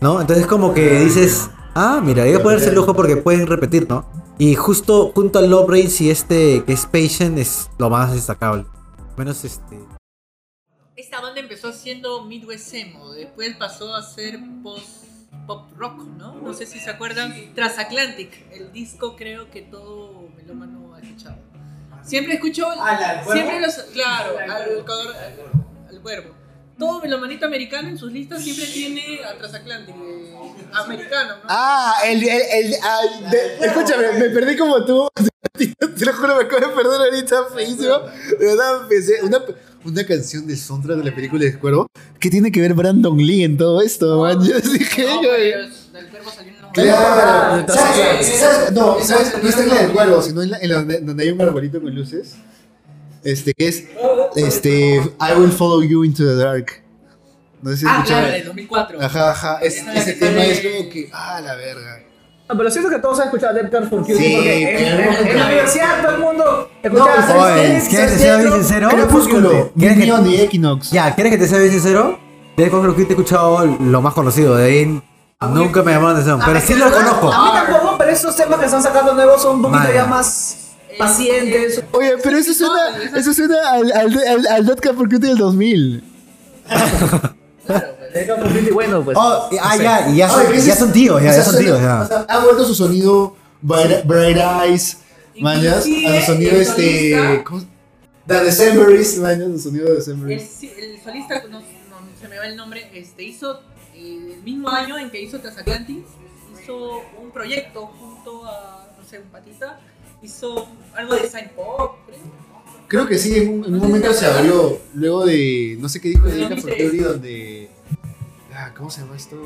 ¿No? Entonces, como que dices, ah, mira, hay que ponerse el lujo porque pueden repetir, ¿no? Y justo junto al Love Rains y este que es Patient es lo más destacable. Menos este. Esta banda empezó haciendo Midwest Emo, después pasó a ser post pop rock, ¿no? No sé si se acuerdan. Transatlantic, el disco creo que todo melómano ha escuchado. Siempre escucho, siempre los, claro, al, al cuervo. Todo melomanito americano en sus listas siempre tiene a Transatlantic, eh, americano, ¿no? Ah, el. el, el- ah, de- escúchame, me perdí como tú. Te lo juro, me acabo de perder ahorita feísimo. De verdad, empecé. Una, una canción de soundtrack de la película de Cuervo. ¿Qué tiene que ver Brandon Lee en todo esto, man? Yo dije, No, yo- del cuervo. No, ¿sabes? No está en la del cuervo, sino en la, en la donde, donde hay un arbolito con luces. Este, que es. Este. I will follow you into the dark. No sé si Ah, claro, del 2004. Ajá, ajá. Es- es ese que tema sale- es como que. Ah, la verga. No, pero siento que todos han escuchado Death Card for Cutie Sí, porque en, en- en la universidad todo el mundo escuchaba No, ¿quieres que sea bien sincero? Crepúsculo, ¿Quieres que- Minion y Equinox. Ya, ¿quieres que te sea bien sincero? De Call of Duty he escuchado lo más conocido, de ahí nunca me llamó la atención, pero sí lo conozco. A mí tampoco, pero esos temas que están sacando nuevos son un poquito ya más pacientes. Oye, pero eso suena, eso suena al, al, al, Cutie del 2000. Death Card for Cutie, bueno, pues. Oh, ah, ya, y ya, Oye, son, ese ya son tíos, ya, o ya son tíos, o ya. sea, ha vuelto su sonido Bright, Bright Eyes, mañas, a su sonido el este. solista- ¿cómo? The Decemberist, mañas, su sonido de El, Decemberist. el solista, no, no, se me va el nombre, este, hizo eh, el mismo año en que hizo Transatlantic, hizo un proyecto junto a, no sé, un patita, hizo algo de Sign Pop, creo. Creo que sí, en un, en un momento se abrió, luego de, no sé qué dijo de Death Card for donde... Ah, ¿Cómo se llama esto?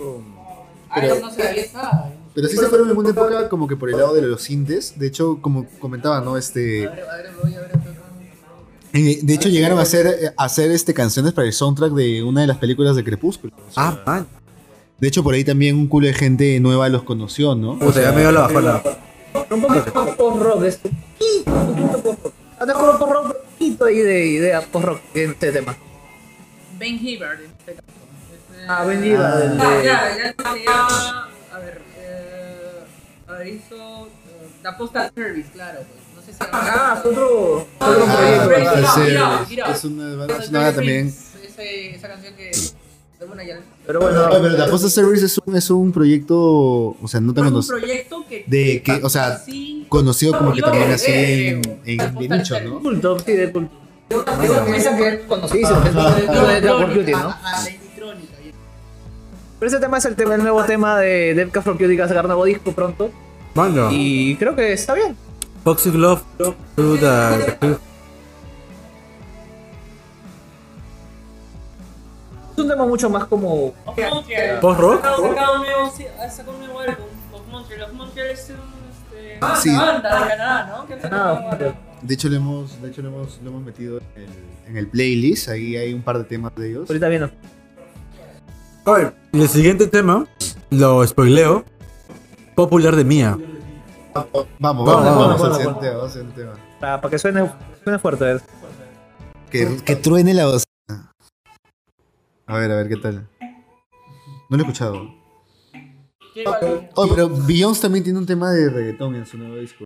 Pero- Pero, no está. Pero sí se fueron en una época como que por el lado de los sintes. De hecho, como comentaba, ¿no? A Este, ver, a ver, voy a ver. a ver. Eh, De hecho, llegaron a hacer, eh, a hacer este, canciones para el soundtrack de una de las películas de Crepúsculo. O sea, Ah, man. De hecho, por ahí también un culo de gente nueva los conoció, ¿no? Puta, ya me dio la bajona. Un poquito post-rock, es un poquito, un poquito post-rock. Anda como post-rock, un poquito ahí de idea post-rock en este tema. Ben Hibbard, en este caso. Este- Ah, Ben Hibbard, Ah, de- claro, ya llama. A ver, eh, a ver, hizo. eh, The Postal Service, claro. Pues. No sé si. Ah, es otro, otro Ah, proyecto. Es una, es una banda Service, también. ese- esa canción que. Bueno, ya. Pero bueno, Oye, pero The Postal Service es un, es un proyecto, o sea, no tan Es un conocido, proyecto que. de que, o sea, sí, conocido como que también así eh, en, en, The de nicho. ¿no? culto, sí, de culto. Piensa que es conocidísimo, es de Death Card for Cutie, ¿no? La. Pero ese tema es el, tema, el nuevo tema de Card for Cutie que va a sacar nuevo disco pronto. Mano. Y creo que está bien. Toxic Love to Es un tema mucho más como. Un, este, Ah, sí. una banda de hecho, lo hemos, de hecho lo hemos, lo hemos metido en el, en el playlist, ahí hay un par de temas de ellos. Ahorita viendo. Oye, el siguiente tema, lo spoileo, popular de Mía. Vamos, Vamos, vamos, vamos, vamos, al vamos. siguiente tema, vamos al siguiente tema. Para, para que suene, suene fuerte. ¿eh? Que, Que truene la voz. A ver, a ver, ¿qué tal? No lo he escuchado. Oh, pero Beyoncé también tiene un tema de reggaetón en su nuevo disco.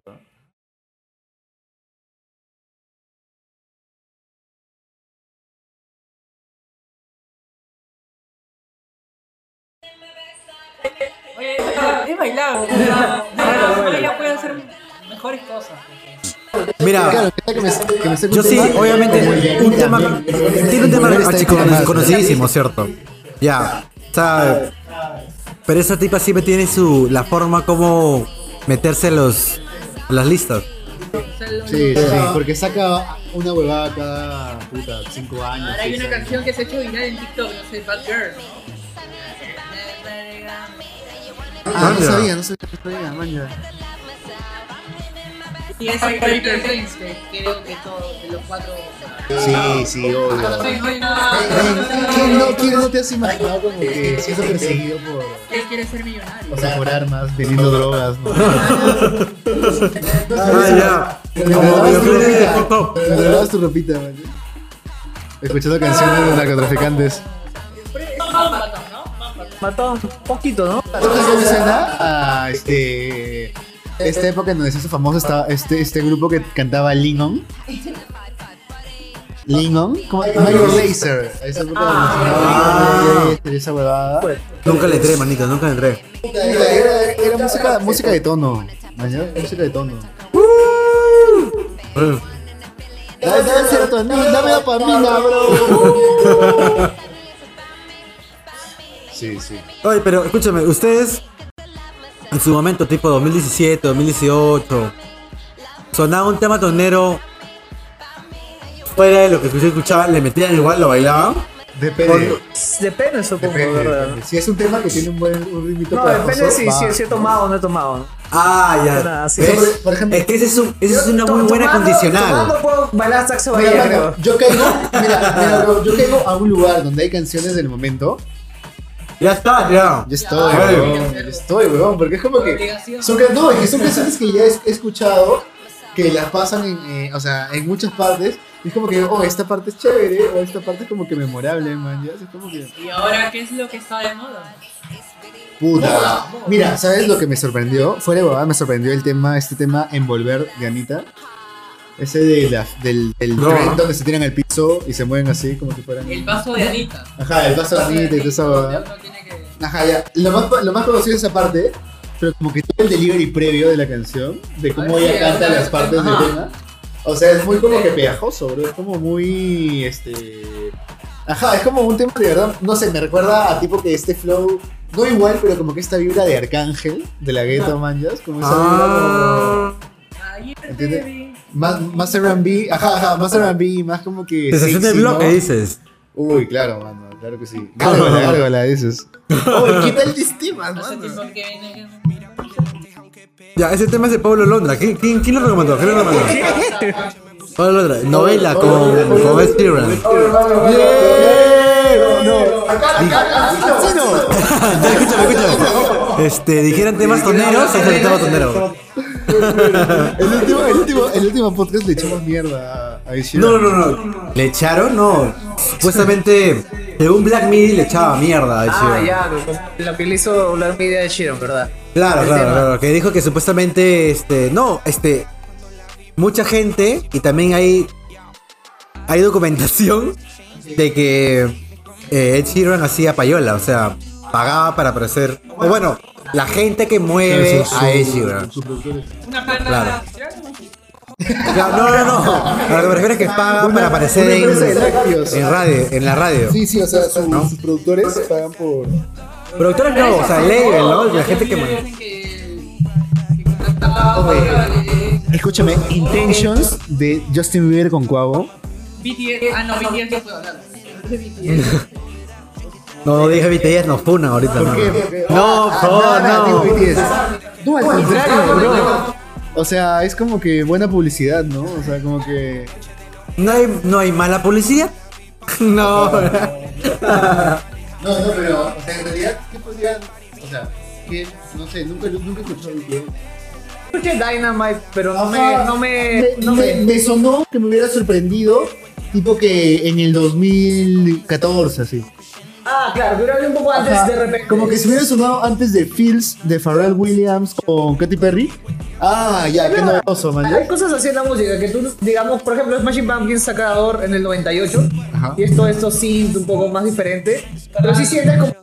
Oye, he bailado. Ahora puede hacer mejores cosas. Mira, Claro, que me, que me saque yo sí, tema, obviamente, un tema, tiene un tema conocidísimo, ¿cierto? Ya, o sea, pero esa tipa siempre tiene su, la forma como meterse los, las listas. Sí, sí, sí, porque saca una huevada cada puta, cinco años. Ahora hay una años. canción que se ha hecho viral en TikTok, no sé, Bad Girl. Ah, no sabía, no sabía, no sabía, man, Y Paper Things, que creo que todos de los cuatro. Sí, sí, obvio. Eh. ¿Quién no, quién no te has imaginado como que siendo perseguido por, Él quiere ser millonario. o sea, por armas, vendiendo drogas, ¿no? Ah, ya. Como. Te grabas tu ropita, man. Escuchando canciones de narcotraficantes. Mató un poquito, ¿no? ¿Sabes qué me suena? A este. Esta época en donde se hizo famoso estaba este, este grupo que cantaba Lingon. Lingon, como Mario Laser. Esa época Ah. esa huevada. Nunca le entré, manito, nunca le entré. Era, era música, música de tono. ¿mañana? Música de tono. Eh, Dame, dame serotonina, dame dopamina, bro. Sí, sí. Oye, pero escúchame, ustedes en su momento, tipo 2017, 2018, sonaba un tema tonero fuera de lo que ustedes escuchaban, le metían igual, lo bailaban. Depende. Depende, supongo, Depende, ¿verdad? depende. Si es un tema que tiene un buen un No, depende si, si, si he tomado o no he tomado. Ah, ya. Nada, sí. ¿Ves? Por- por ejemplo- es que ese es, un- ese es una To- muy buena tomando- condicional. Tomando puedo bailar saxo Mira, creo. yo caigo, mira, mira, bro, yo caigo a un lugar donde hay canciones del momento Ya está, ya. Ya estoy, weón. Ya estoy, weón. Porque es como que. Son, no, es que son canciones que ya he, escuchado, que las pasan en, eh, o sea, en muchas partes. Y es como que, oh, esta parte es chévere, o esta parte es como que memorable, man. Ya es como que. ¿Y ahora qué es lo que está de moda? Puta. Mira, ¿sabes lo que me sorprendió? Fuera de me sorprendió el tema, este tema Envolver de Anita. Ese de la, del, del No. tren donde se tiran al piso y se mueven así como si fueran. El paso de Anita. Ajá, el paso de Anita y toda esa Donde babá. uno tiene que- Ajá, ya. Lo más, lo más conocido es esa parte, pero como que todo el delivery previo de la canción, de cómo Ah, ella sí, canta ajá. las partes del Ajá. tema. O sea, es muy como que pegajoso, bro. Es como muy. Este. Ajá, es como un tema de verdad. No sé, me recuerda a tipo que este flow. No igual, pero como que esta vibra de Arcángel, de la Ghetto Manjas. Como esa Ah. Ayer te ¿Entiendes? vi. Más, más R&B. Ajá, ajá, más R&B, más como que. Sensación de sexy, bloque, ¿no? dices. Uy, claro, mano, claro que sí. Gárgola, gárgola, dices. Uy, ¿qué tal estimas, No sé mano? Ya, ese tema es de Pablo Londra. ¿Quién, quién, quién lo recomendó? ¿Quién lo recomendó? Pablo Londra. Novela con, con. Ya, escúchame, escúchame. Este, dijeran temas toneros, es el tema tonero. El último, el, último, el último podcast le echamos mierda a Ed Sheeran. No, no, no. ¿Le echaron? No. Supuestamente, según Black Midi le echaba mierda a Ed Ah, Sheeran. ya, lo que le hizo media de Shiron, ¿verdad? Claro, claro, tema. claro. Que dijo que supuestamente, este, no, este, mucha gente y también hay, hay documentación de que eh, Ed Sheeran hacía payola, o sea, pagaba para aparecer, o bueno, la gente que mueve a Sheeran. Una. Claro. Claro, No, no, no. A lo que me refiero es que paga para aparecer una en, lácteos. en radio, en la radio. Sí, sí, o sea, su- sus productores pagan por. Productores no, o sea, el label, ¿no? La gente que contactaba, eh, Escúchame, Intentions de Justin Bieber con Cuavo. BTS. Ah, no, BTS no puedo hablar. BTS. No dije BTS, nos funan ahorita. ¿Por no. qué? Porque- No, por favor, no. No, al contrario, bro. O sea, es como que buena publicidad, ¿no? O sea, como que. No hay, no hay mala publicidad. No. No, no, pero, o sea, en realidad, ¿qué podrían. O sea, que, no sé, nunca, nunca he escuchado BTS. Escuché Dynamite, pero no me, no me, me, no me- me, me sonó que me hubiera sorprendido, tipo que en el 2014, así. Ah, claro, pero hablé un poco antes Ajá, de repente. Como que si hubiera sonado antes de Fields de Pharrell Williams con Katy Perry. Ah, ya, qué novedoso, man. Hay cosas así en la música que tú, digamos, por ejemplo, Smashing Pumpkins saca Ador en el 98 Ajá. y esto, esto synth un poco más diferente, pero sí sientes como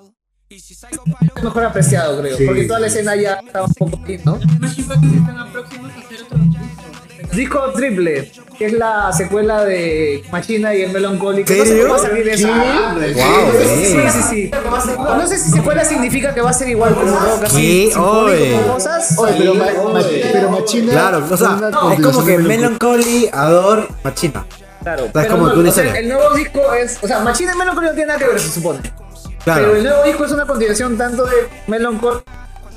mejor apreciado, creo, Sí. porque toda la escena ya estaba un poco ahí, ¿no? Imagine que están próximos a. Disco Triple, que es la secuela de Machina y el Melancholy. que No sé cómo va a salir esa. Wow, Sí, sí, sí. No sé si secuela significa que va a ser igual como rock así. ¿Qué? sinfónico, Oye. pero, ma- ma- pero Machina. Claro, o sea, es como que Melancholy. Ador, Machina. Claro, es pero como no, una o sea, el nuevo disco es, o sea, Machina y Melancholy no tiene nada que ver, se supone. Claro. Pero el nuevo disco es una continuación tanto de Melancholy.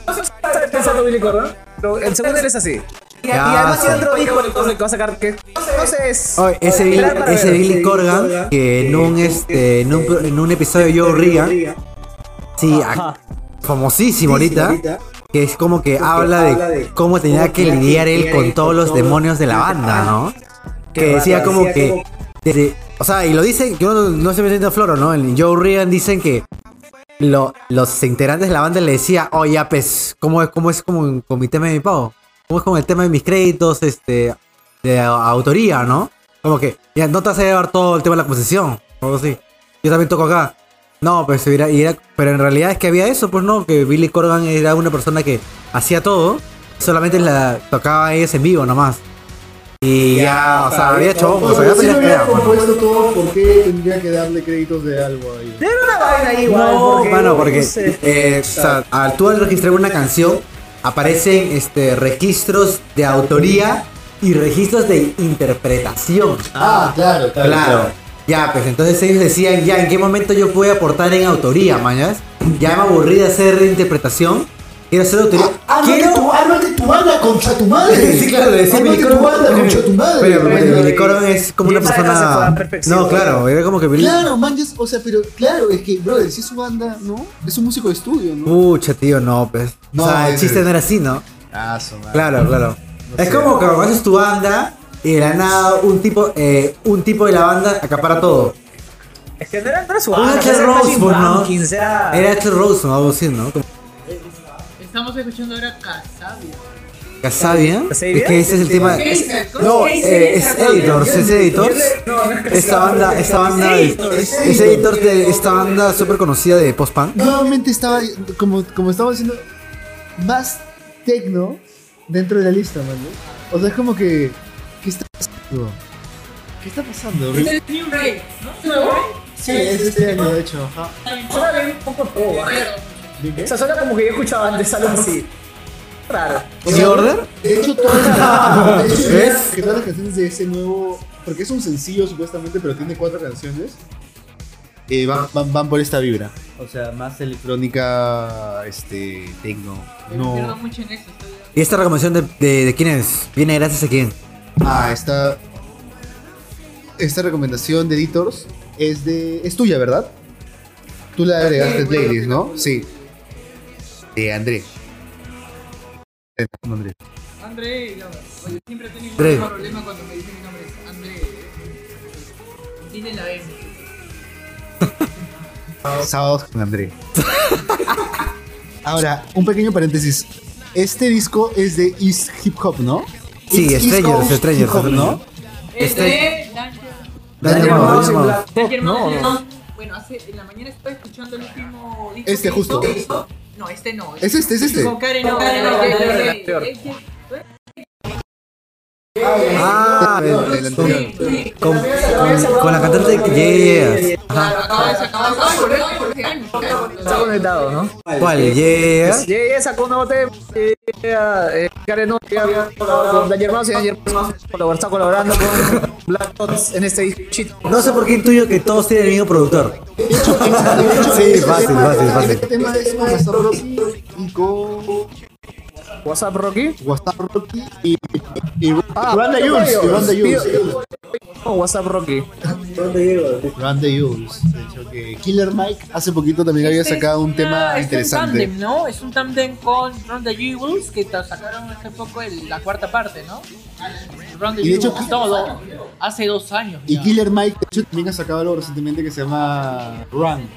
No sé si está pensando Billy Corgan, pero el segundo es así. Y, además tiene sí. otro disco el que va a sacar que no sé, es. Oye, ese Billy, ese. Billy Corgan que en un este en un, pro- en un episodio de Joe Regan sí famosísimo ahorita que es como que habla de cómo tenía que lidiar él con todos los demonios de la banda no que decía como que desde- o sea y lo dicen yo no, no estoy metiendo floro no en Joe Regan dicen que lo- los integrantes de la banda le decía oye pues cómo es cómo es como con mi tema de mi pago cómo es con el tema de mis créditos este de autoría, ¿no? Como que, ya no te vas a llevar todo el tema de la composición, o algo así. Yo también toco acá. No, pues era, y era- pero en realidad es que había eso, pues no, que Billy Corgan era una persona que hacía todo, solamente la tocaba a ellos en vivo nomás. Y ya, o sea, había hecho, o sea, Pero había si mano. compuesto todo, ¿por qué tendría que darle créditos de algo ahí? Era una vaina ahí igual. No, porque, mano, porque no sé. eh, o sea, al tú al registrar una canción aparecen este registros de autoría y registros de interpretación. Ah, claro, claro. Claro. Ya, pues entonces ellos decían, ya, ¿en qué momento yo puedo aportar en autoría, mañas? Ya me aburrí de hacer interpretación. Quiero hacer autoría. Quiero, ármate tu banda, concha tu madre. Sí, claro, decía Ármate tu Milicorn. banda, concha tu madre. Pero pero Bueno, Milicorn es como una persona. No, claro, era como que. Claro, man, yo- o sea, pero claro, es que, brother, si es su banda, ¿no? Es un músico de estudio, ¿no? Pucha, tío, no, pues. No, o sea, el chiste no era así, ¿no? Ah, su madre. Claro, claro. No es sé. como que cuando haces tu banda y de la nada un tipo, eh, un tipo de la banda acapara todo. Es que no era, no era su banda, era Rose, pues, ¿no? Era- Axel Rose o algo así, ¿no? Estamos escuchando ahora Casabia. Casabia. Es que ese es el tema. Gazer, ¿cómo No, eh, es Editors, es Editors. Esta banda, esta banda, es Editors de esta banda súper conocida de post-punk. Nuevamente estaba, como, como estamos diciendo, más tecno dentro de la lista, man. ¿no? O sea, es como que. ¿Qué está pasando? ¿Qué está pasando? Es el New Ray, ¿no? Sí, es este año, de hecho. ajá. Suena bien un poco todo. O sea, suena como que yo escuchaba antes algo así. Raro. ¿New Order? De hecho, todas las, de hecho, ¿Ves? que todas las canciones de ese nuevo. Porque es un sencillo supuestamente, pero tiene cuatro canciones. eh, van, van, van por esta vibra. O sea, más electrónica, este, tecno. Me pierdo No. mucho en eso. estoy- ¿Y esta recomendación de, de, de quién es? ¿Viene gracias a quién? Ah, esta. Esta recomendación de Editors es de. es tuya, ¿verdad? Tú la agregaste playlist, ¿no? Sí. De André. Eh. André, ya, oye, siempre he tenido mismo problema cuando me dicen mi nombre. es André. Tiene la M. Sábados con André. Ahora, un pequeño paréntesis. Este disco es de East Hip Hop, ¿no? Sí, Hip Hop, ¿no? Es Este- de No. Bueno, hace, en la mañana estaba escuchando el último disco. Este justo. hizo. No, este no. Es este, es este. Con Karen, no, Karen, no, es Yeah. claro, acaba de sacar, acaba de volver por ese año. Está conectado, ¿no? ¿Cuál? Yeah. Ya sacó un nuevo tema. Eh, eh, Karen no, ya, con Danger Mouse y Danger Mouse colabor- está colaborando con Black Dots en este disco. No sé por qué intuyo que todos tienen el mismo productor. Sí, fácil, fácil, fácil. Este tema es con y con WhatsApp Rocky. WhatsApp Rocky y, y, y Ah, Run the Jules. Y Run the Jules. Oh, WhatsApp Rocky. Run the Jules. De hecho, que Killer Mike hace poquito también había sacado un tema Es un interesante. tándem, ¿no? Es un tándem con Run the Jewels que sacaron hace poco el- la cuarta parte, ¿no? Run the Y de hecho, Jewels, todo. Hace dos años. Y. Killer Mike, de hecho, también ha sacado algo recientemente que se llama Run.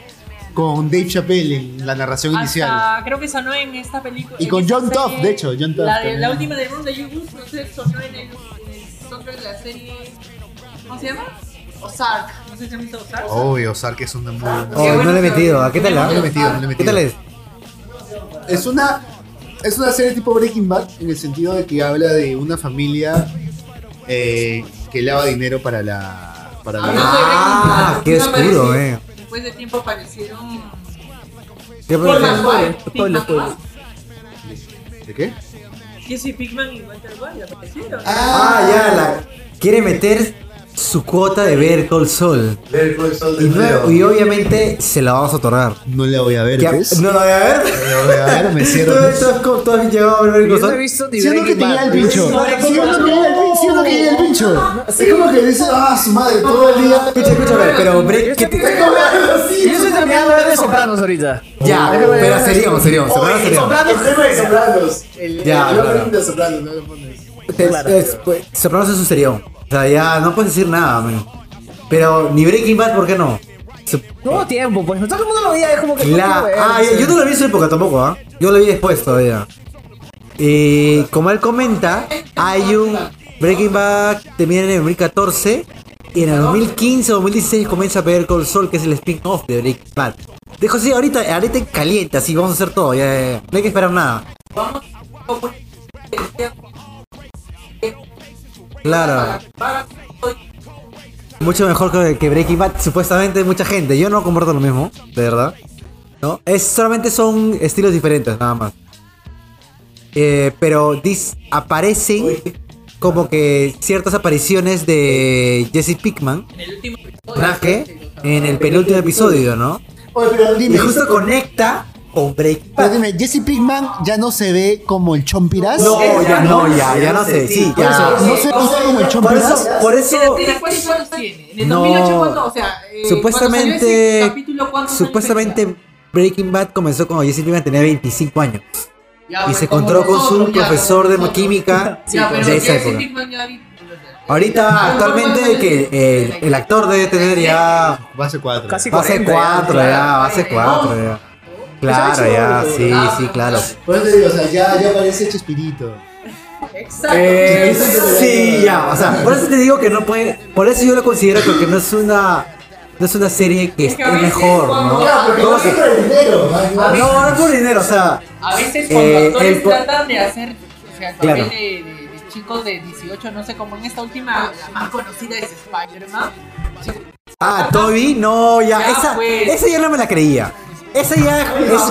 Con Dave Chappelle en la narración inicial. Hasta, creo que sonó en esta película. Y con John serie. de hecho, John Tough La, también. la última de Run the Jewels, no sé, sonó en el, en el soundtrack de la serie. ¿Cómo se llama? Ozark. No sé si han visto Ozark. Obvio, Ozark es una muy. Oh, no le he metido. ¿A qué tal? ah? No le he metido, no le he ¿Qué metido. tal es? Es una, es una serie tipo Breaking Bad en el sentido de que habla de una familia eh, que lava dinero para la. Para la Ah, qué oscuro, eh. Después de tiempo aparecieron. ¿Qué Spoiler, problema? Spoiler. ¿De qué? Jesse Pickman y Walter White aparecieron. Ah, ya, la quiere meter su cuota de ver Call Soul. Y, no- y obviamente se la vamos a otorgar. No la voy a ver, ¿Qué- ¿ves? ¿No la voy a ver? No la voy a ver, me ¿Tú, cierro. tú tú has llegado a ver Call Yo no he visto ni Siento que te llega el pincho. Siento que llega el pincho. Siento que llega el pincho. Es como que dice, ah, su madre, todo el día. Escucha, escúchame, pero break, ¿qué te- Yo estoy terminando de ver de Sopranos ahorita. Ya, pero seríamos, seríamos, seríamos, seríamos. El tema de Sopranos. El, Ya, de Sopranos, no lo pones. Es- es- pues, Sopranos es un serión. O sea, ya no puedes decir nada, man. Pero ni Breaking Bad, ¿por qué no? No tiempo, pues. Todo el mundo lo veía, es como que. La- ah, ya, yo no lo vi en su época tampoco, ¿ah? Yo lo vi después todavía. Y como él comenta, hay un Breaking Bad termina en el 2014 y en el 2015 o 2016 comienza a ver Cold Soul, que es el spin-off de Breaking Bad. Dejo así, ahorita, ahorita en caliente, así vamos a hacer todo, ya, ya, ya. no hay que esperar nada. Claro. Mucho mejor que, que Breaking Bad, supuestamente mucha gente. Yo no comparto lo mismo, de verdad. ¿No? Es, solamente son estilos diferentes, nada más. Eh, pero dis, aparecen como que ciertas apariciones de Jesse Pickman En el último episodio. en el penúltimo episodio, ¿no? Oye, pero Y justo conecta con Breaking Pero Bad. dime, Jesse Pinkman ya no se ve como el Chompiras. No, ya no, ya, ya no sé, sí, ya. no se ve como el Por Chompiras. eso, por eso, ¿Tiene cuántos años tiene? ¿En el No. 2008 cuándo? O sea, eh, supuestamente, cuando salió ese capítulo, ¿cuántos años supuestamente Breaking Bad comenzó cuando Jesse Pinkman tenía 25 años. Y pues, se encontró con su profesor de química de esa Jesse época. Pinkman ya vi- Ahorita, actualmente, que eh, el actor debe tener ya Base 4. Casi base 40 4 ya, base 4 ya. Claro, ya, sí, sí, claro. Por eso te digo, o sea, ya, ya parece Chespirito. Exacto. Eh, sí, ya, o sea, por eso te digo que no puede, por eso yo lo considero porque no es una, no es una serie que Es que mejor, ¿no? Ya, porque no que- es por el dinero. man. no, no es por dinero, o sea, A veces cuando Eh, actores el tratan de hacer o sea, el Claro. papel de, de- de chicos de 18, no sé, como en esta última, la más conocida es Spider-Man. ah, Toby, no, ya, Ya, esa, pues. esa ya no me la creía. Esa ya es,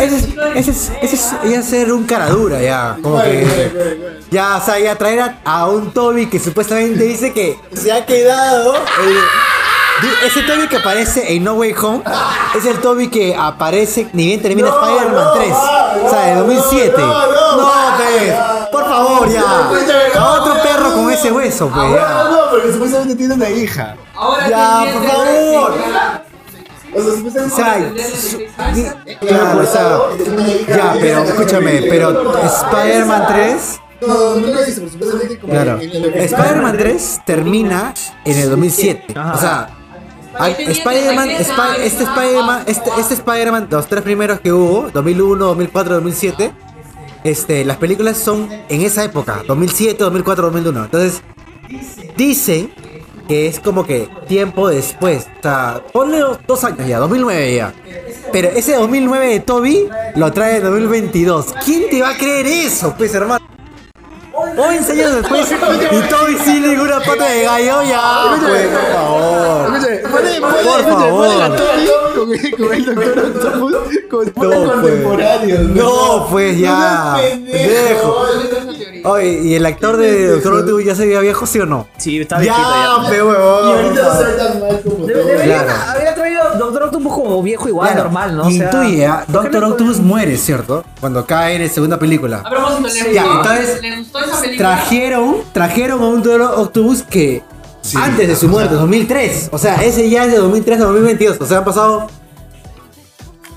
ese es, ese es, ese es ya ser un cara dura, ya, como que, ya, o sea, ya traer a, a un Toby que supuestamente dice que se ha quedado, ese Toby que aparece en No Way Home, es el Toby que aparece, ni bien termina No, Spider-Man no, 3, no, o sea, de no, 2007. no, no, No, no, pues, por favor, ya, no, a otro perro con ese hueso, pues, No, ya. no, porque supuestamente tiene una hija. Ahora Ya, por favor. O sea, supuestamente. O sea, Desde su- 16 años. di- claro, o sea, ya, pero escúchame, pero Spider-Man 3, No, no lo dice, pero supuestamente como. claro, Spider-Man 3 termina en el 2007, o sea, Spider-Man, Spi- este Spider-Man, este, este Spider-Man, los tres primeros que hubo, 2001, 2004, 2007, este, las películas son en esa época, 2007, 2004, 2001, entonces, dice que es como que tiempo después, o sea, ponle dos, años ya, 2009 ya. Pero ese 2009 de Toby lo trae en 2022. ¿Quién te va a creer eso, pues, hermano? 11 años después y Toby sin ninguna pata de gallo, ya, pues, por favor. Por favor. con No, pues. No, pues ya. Pendejo. Oye, ¿y el actor de Doctor Octopus ya se veía viejo, sí o no? Sí, está viejito Ya, ya. pe Y huevón. ahorita no se ve tan mal como Toby. Deberían Claro. haber traído Doctor Octopus como viejo igual, Claro, normal, ¿no? O Y sea, intuye, ¿ah? ¿por qué Doctor no Octopus muere, ¿cierto? Cuando cae en la segunda película. A propósito, ¿le Ya, gustó? entonces, ¿Le gustó esa película? Trajeron, trajeron a un Doctor Octopus que antes de su muerte, 2003. O sea, ese ya es de 2003 a 2022. O sea, han pasado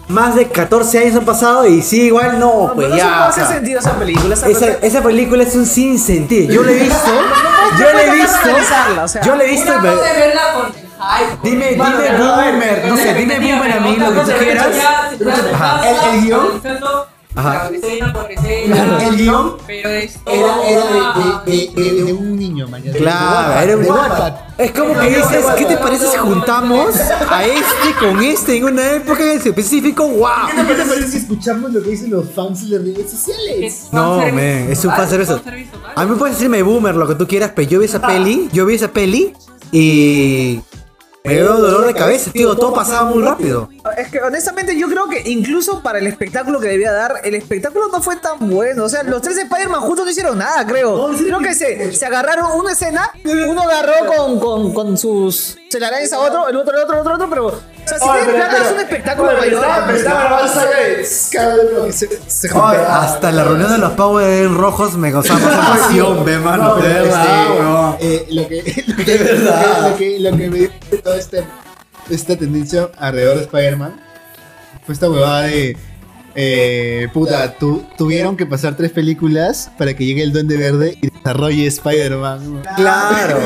más de 14 años han pasado y sí, igual no, pues pero ya. No o hace sea, sentido esa película. Esa, esa, esa película es un sinsentido. Yo la he visto. yo la he visto. analizarla, o sea, yo la he visto. Pero- cosa es verla con el hype. Dime, dime boomer, no sé, dime boomer a mí, lo que tú quieras. el guion. Ajá. escena por escena, El guion Pero es Era, era toda- de, de, de, de un niño, mañana. Claro, era un de Wattpad. Es como que dices, ¿qué te parece si juntamos a este con este en una época en específico? ¡Wow! ¿Qué te parece si escuchamos lo que dicen los fans de las redes sociales? es No, man, es un fanservice. A mí me puedes decirme boomer lo que tú quieras, pero yo vi esa peli, yo vi esa peli y me dio dolor de cabeza, tío, todo pasaba muy rápido. Es que honestamente yo creo que incluso para el espectáculo que debía dar, el espectáculo no fue tan bueno. O sea, los tres Spider-Man juntos no hicieron nada, creo. Creo que se, se agarraron una escena, uno agarró con, con, con sus telarañas a otro, el otro, el otro, el otro, el otro, pero... O sea, si Oye, de pero- verdad es pero- un espectáculo pero estaba- pero estaba se, juntaba. hasta la reunión de los Power Rojos me gozamos emoción, ve, mano. No, de pero verdad, lo que lo que, me dio de toda esta, esta tendencia alrededor de Spider-Man fue esta huevada de eh, puta, tu- tuvieron que pasar tres películas para que llegue el Duende Verde y desarrolle Spider-Man. Claro.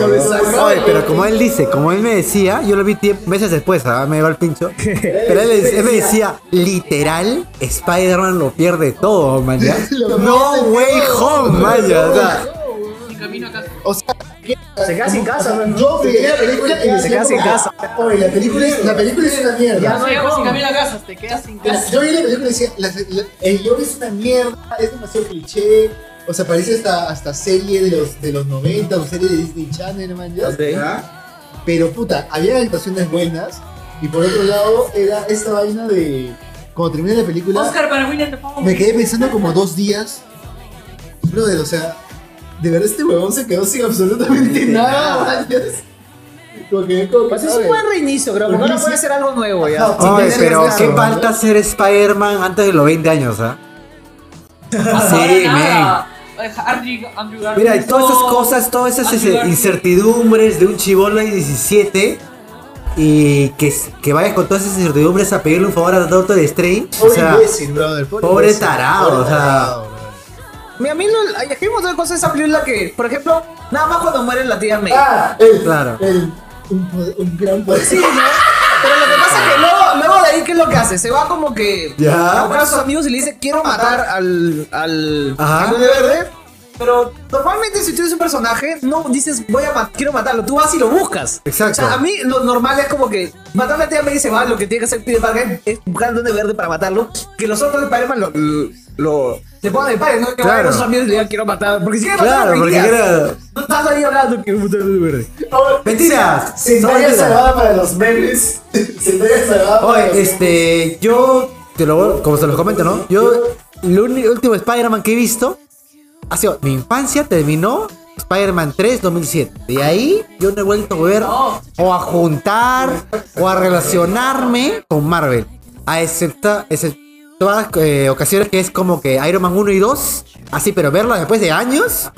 Oye, pero como él dice, como él me decía, yo lo vi meses después, ¿ah? me va el pincho. Pero él, él me decía, literal, Spider-Man lo pierde todo, man. No way home, man. o sea, camino a casa. O sea, Se queda sin casa, ¿no? yo veía la película y Se queda sin casa. Oye, la película es, la película es una mierda. Ya no hay sin camino a casa, te quedas sin casa. Yo vi la película y decía, el guion es una mierda, es demasiado cliché. O sea, parece hasta, hasta serie de los, de los 90 o serie de Disney Channel, man. ¿ya? Pero puta, había actuaciones buenas. Y por otro lado, era esta vaina de. Cuando terminé la película, Oscar para William Dafoe. me quedé pensando como dos días. Brother, o sea, de verdad este huevón se quedó sin absolutamente nada, Pues es un ver. buen reinicio, creo, porque ahora puede hacer algo nuevo ya. Oye, pero qué falta ser Spider-Man antes de los 20 años, ¿ah? Sí, man. Mira, y todas esas cosas, todas esas incertidumbres de un chivolo de 17 y que, que vayas con todas esas incertidumbres a pedirle un favor a Doctor Strange. O Pobre sea, imbécil, brother. Pobre, pobre imbécil, tarado, pobre o sea. A mí no, hay hay un montón de cosas de esa película que, por ejemplo, nada más cuando muere la tía May. Ah, el, Claro. el, un, un gran poder. Sí, ¿no? Pero lo que pasa es que luego, luego de ahí, ¿qué es lo que hace? Se va como que Ya. a buscar a sus amigos y le dice, quiero matar al, al, Verde. Pero normalmente si tú eres un personaje, no dices, voy a ma- quiero matarlo. Tú vas y lo buscas. Exacto. O sea, a mí lo normal es como que matar a la tía May y se va, lo que tiene que hacer Peter Parker es buscar al Duende Verde para matarlo. Que los otros de Spider-Man lo, lo, le pongan el padre, ¿no? Que Claro. sus amigos le digan, quiero matar. Porque si quieres Claro, matarlo, porque era- No estás ahí hablando, quiero matar al Duende Verde. ¡Mentiras! Mentiras. salvada para los memes. Sin talla salvada para los Oye, este, yo, te lo, como se los comento, ¿no? Yo, el último Spider-Man que he visto ha sido, mi infancia terminó Spider-Man 3 2007. De ahí yo no he vuelto a ver o a juntar o a relacionarme con Marvel. A excepta, exceptuadas eh, ocasiones que es como que Iron Man 1 y 2, así, pero verlo después de años.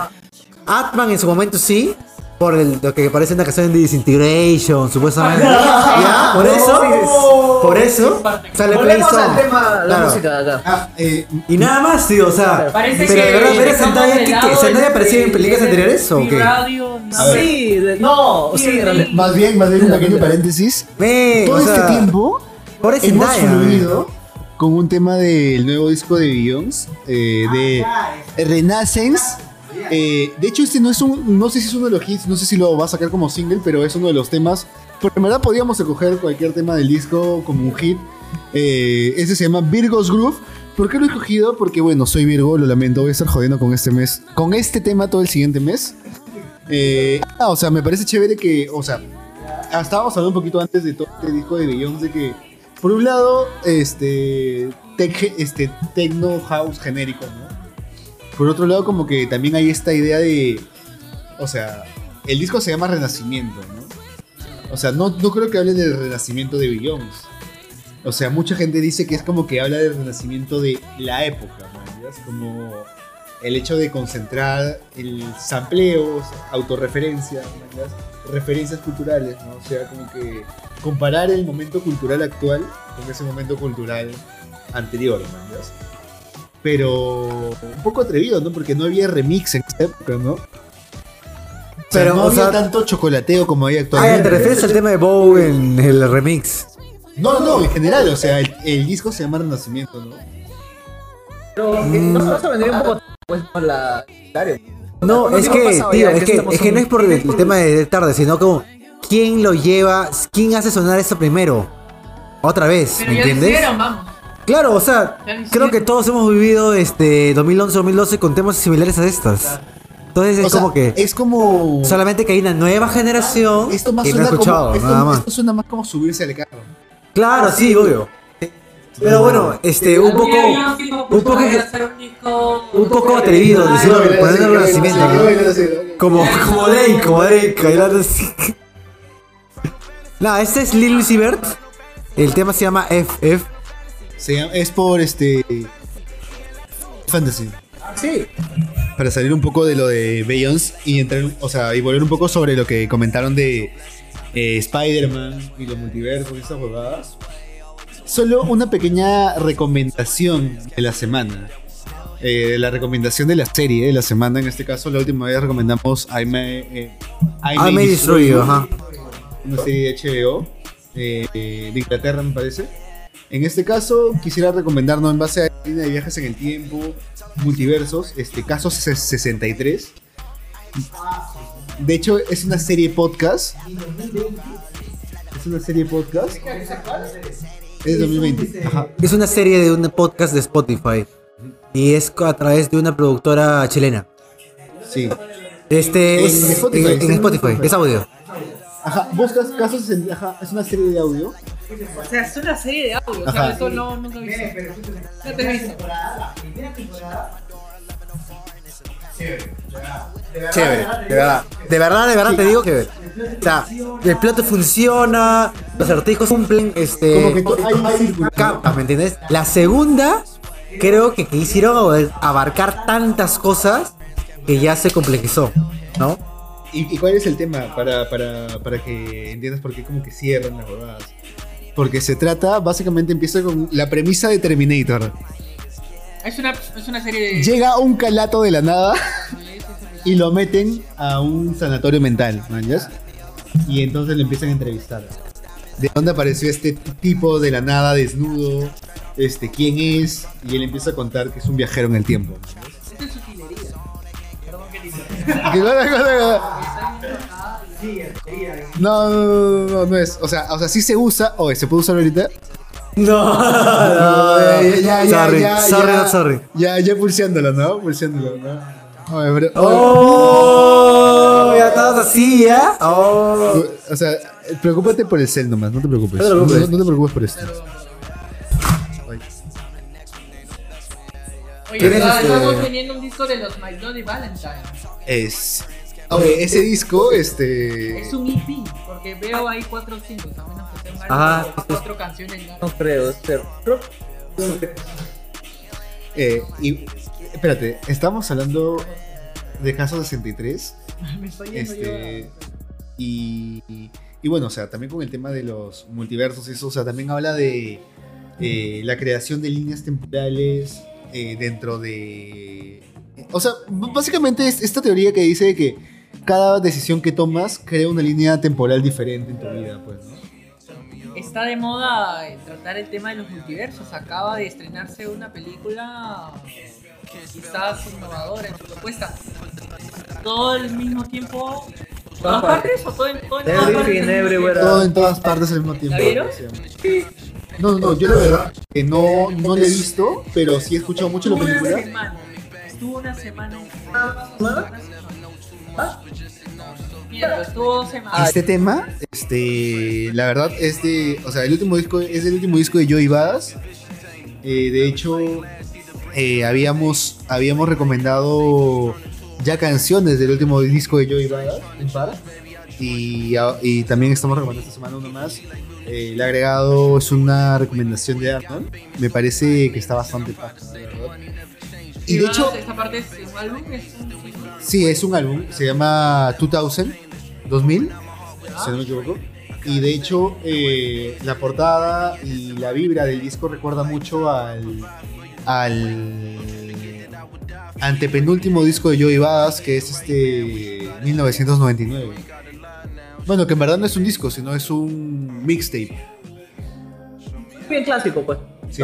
Atman en su momento sí. Por el, lo que parece una canción de Disintegration, supuestamente. ¿Ya? Por eso. Por eso. Sale Playzone. al tema, la Claro. música de acá. Ah, eh, Y nada más, tío, o sea. Parece pero que de verdad, ver a dejamos Zendaya, de ¿qué, lado qué? ¿Zendaya aparecía en el- películas el- anteriores o qué? radio, no. Sí, de- no, sí, en realidad. más bien, más bien un pequeño paréntesis. Ve, Todo o este sea, tiempo Pobre hemos Zendaya. fluido con un tema del nuevo disco de Beyoncé, eh, de Renaissance. Eh, de hecho, este no es un, no sé si es uno de los hits, no sé si lo va a sacar como single, pero es uno de los temas. Porque en verdad podíamos escoger cualquier tema del disco como un hit. Eh, ese se llama Virgo's Groove. ¿Por qué lo he escogido? Porque bueno, soy Virgo, lo lamento, voy a estar jodiendo con este mes, con este tema todo el siguiente mes. Eh, ah, o sea, me parece chévere que, o sea, ah, estábamos hablando un poquito antes de todo este disco de Beyoncé que, por un lado, este, tech- este techno house genérico, ¿no? Por otro lado, como que también hay esta idea de, o sea, el disco se llama Renacimiento, ¿no? O sea, no, no creo que hable del renacimiento de Beyoncé. O sea, mucha gente dice que es como que habla del renacimiento de la época, ¿no? Es como el hecho de concentrar el sampleo, autorreferencia, ¿no? referencias culturales, ¿no? O sea, como que comparar el momento cultural actual con ese momento cultural anterior, ¿no? Pero un poco atrevido, ¿no? Porque no había remix en esa época, ¿no? O sea, Pero, no o había sea- tanto chocolateo como hay Ah, actualmente. ya, te refieres al tema de Bow en el remix. No, no, no, en general, o sea, el, el disco se llama Renacimiento, ¿no? Pero eh, no no se vendría un poco pues con la No, ¿Cuánto es que, pasado tío, ya? es Que es no es por el, el tema de tarde, sino como quién lo lleva, quién hace sonar eso primero. Otra vez, Pero ¿me ya entiendes? hicieron, vamos. Claro, o sea, creo que todos hemos vivido este 2011-2012 con temas similares a estas. Entonces es O sea, como que es como... solamente que hay una nueva generación Esto más que no ha suena escuchado, como... Esto, nada más. esto suena más como subirse al carro. Claro, sí, obvio. Pero bueno, este, un poco, un poco, un poco atrevido decirlo, ponerle el renacimiento, ¿no? Como, como Drake, como Drake, bailando así. Nada, este es Lil Uzi Vert. El tema se llama FF. Se llama- es por este... Fantasy. Sí. Para salir un poco de lo de Beyoncé y entrar, o sea, y volver un poco sobre lo que comentaron de eh, Spider-Man y los multiversos y esas huevadas. Solo una pequeña recomendación de la semana. Eh, la recomendación de la serie de la semana, en este caso, la última vez recomendamos I May, eh, I I May Destroy You, ajá. una serie de HBO eh, de Inglaterra, me parece. En este caso, quisiera recomendarnos en base a la línea de viajes en el tiempo, multiversos, este caso ses- 63. De hecho, es una serie podcast. Es una serie podcast. Es 2020. Ajá. Es una serie de un podcast de Spotify. Y es a través de una productora chilena. Sí. Este En es Spotify, en, en en Spotify, Spotify. es audio. Ajá. Buscas casos 60. Ajá. Es una serie de audio. O sea, es una serie de audio. O Ajá. sea, eso no, nunca he visto. No te he visto. Chévere, de verdad. De verdad, de verdad te digo que. O sea, el plato funciona, los artistas cumplen, este. Como que to- hay capas, ¿me entiendes? La segunda, creo que quisieron abarcar tantas cosas que ya se complejizó, ¿no? ¿Y, cuál es el tema? Para, para, para que entiendas por qué como que cierran las bobadas. Porque se trata, básicamente empieza con la premisa de Terminator. Es una, es una serie de. Llega un calato de la nada y lo meten a un sanatorio mental, ¿no? Y entonces le empiezan a entrevistar. ¿De dónde apareció este tipo de la nada desnudo? Este, ¿Quién es? Y él empieza a contar que es un viajero en el tiempo. Esta es utilería. Perdón. No, no, no, no, no es. O sea, o sea, sí se usa. Oye, ¿se puede usar ahorita? No, No, ya, ya, ya, sorry, ya, sorry, ya. not sorry. Ya, ya pulseándolo, ¿no? Pulseándolo, ¿no? Oye, pero- Oh, ya estabas así, ¿ya? Oh. O sea, preocúpate por el cel nomás, no te preocupes. No te preocupes. No, no te preocupes por esto. Oye, ¿Tienes ¿verdad? este- estamos teniendo un disco de los My Bloody Valentine. Es. Oye, ese disco, este. Es un EP, porque veo ahí cuatro singles, a menos que tengan Ajá. cuatro canciones. ¿no? No creo, pero. Eh, y. Espérate, estamos hablando de Caso 63. Me estoy yendo Este. Y. Y bueno, o sea, también con el tema de los multiversos, y eso, o sea, también habla de eh, la creación de líneas temporales eh, dentro de. O sea, básicamente es esta teoría que dice que cada decisión que tomas crea una línea temporal diferente en tu vida, pues, ¿no? Está de moda eh, tratar el tema de los multiversos. Acaba de estrenarse una película quizás innovadora en su propuesta. Todo al mismo tiempo. ¿Todas partes o todo en, todo en todas partes? Todo en todas partes al mismo tiempo. ¿La vieron? No, no, no, yo la verdad que no, no la he visto, pero sí he escuchado mucho la Estuvo una película. semana. Estuvo una semana. Este tema, este, la verdad es de, o sea, el último disco es el último disco de Joey Badass. Eh, de hecho, eh, habíamos, habíamos recomendado ya canciones del último disco de Joey par. Y, y también estamos recomendando esta semana uno más. Eh, el agregado es una recomendación de Arnold. Me parece que está bastante paja, la verdad. Y de hecho, esta parte es un álbum, es un Sí, es un álbum, se llama 2000, 2000, si no me equivoco. Y de hecho, eh, la portada y la vibra del disco recuerda mucho al, al antepenúltimo disco de Joey Badass, que es este 1999. Bueno, que en verdad no es un disco, sino es un mixtape. Bien clásico, pues. Sí.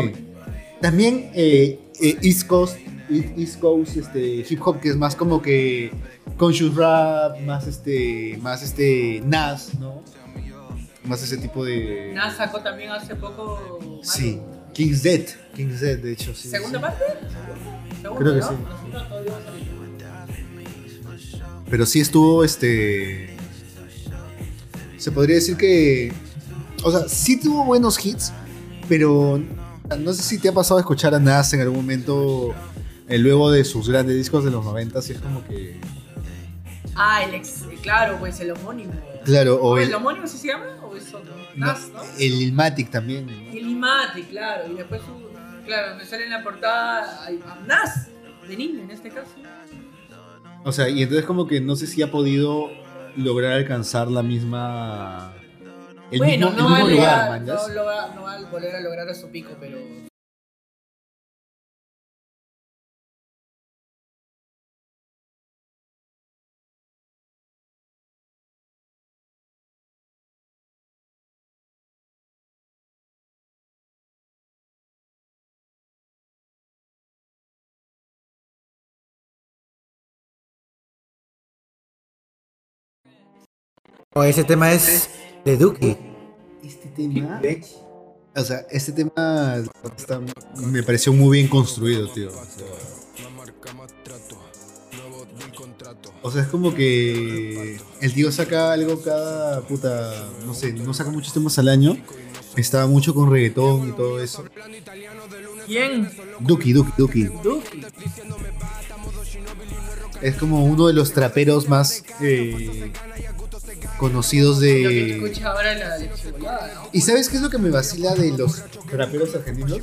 También eh, eh, East Coast, East Coast este, hip hop, que es más como que conscious rap, más este, más este Nas, ¿no? Más ese tipo de. Nas sacó también hace poco. Sí. King's Dead, King's Dead, de hecho, sí. ¿Segunda sí. parte? ¿Segunda, Creo que no? sí. Pero sí estuvo este. Se podría decir que. O sea, sí tuvo buenos hits, pero no sé si te ha pasado a escuchar a Nas en algún momento eh, luego de sus grandes discos de los 90 y es como que. Ah, el ex, claro, pues el homónimo. Claro, o ¿El el, homónimo sí se llama o es otro? no, Nas, ¿no? el Ilmatic también. ¿no? El Imati, claro. Y después, claro, me sale en la portada a Nas, de niño en este caso. O sea, y entonces como que no sé si ha podido lograr alcanzar la misma. El bueno, mismo, no, el va mismo lugar, lograr- man, no, va- no va a volver a lograr a su pico, pero. O ese tema es de Duki. Este tema. O sea, este tema está- me pareció muy bien construido, tío. O sea, o sea, es como que el tío saca algo cada puta. No sé, no saca muchos temas al año. Estaba mucho con reggaetón y todo eso. ¿Quién? Duki, Duki, Duki. Duki. Es como uno de los traperos más eh, conocidos Lo que de. escucha ahora la de Cebollada, ¿no? ¿Y sabes qué es lo que me vacila de los raperos argentinos?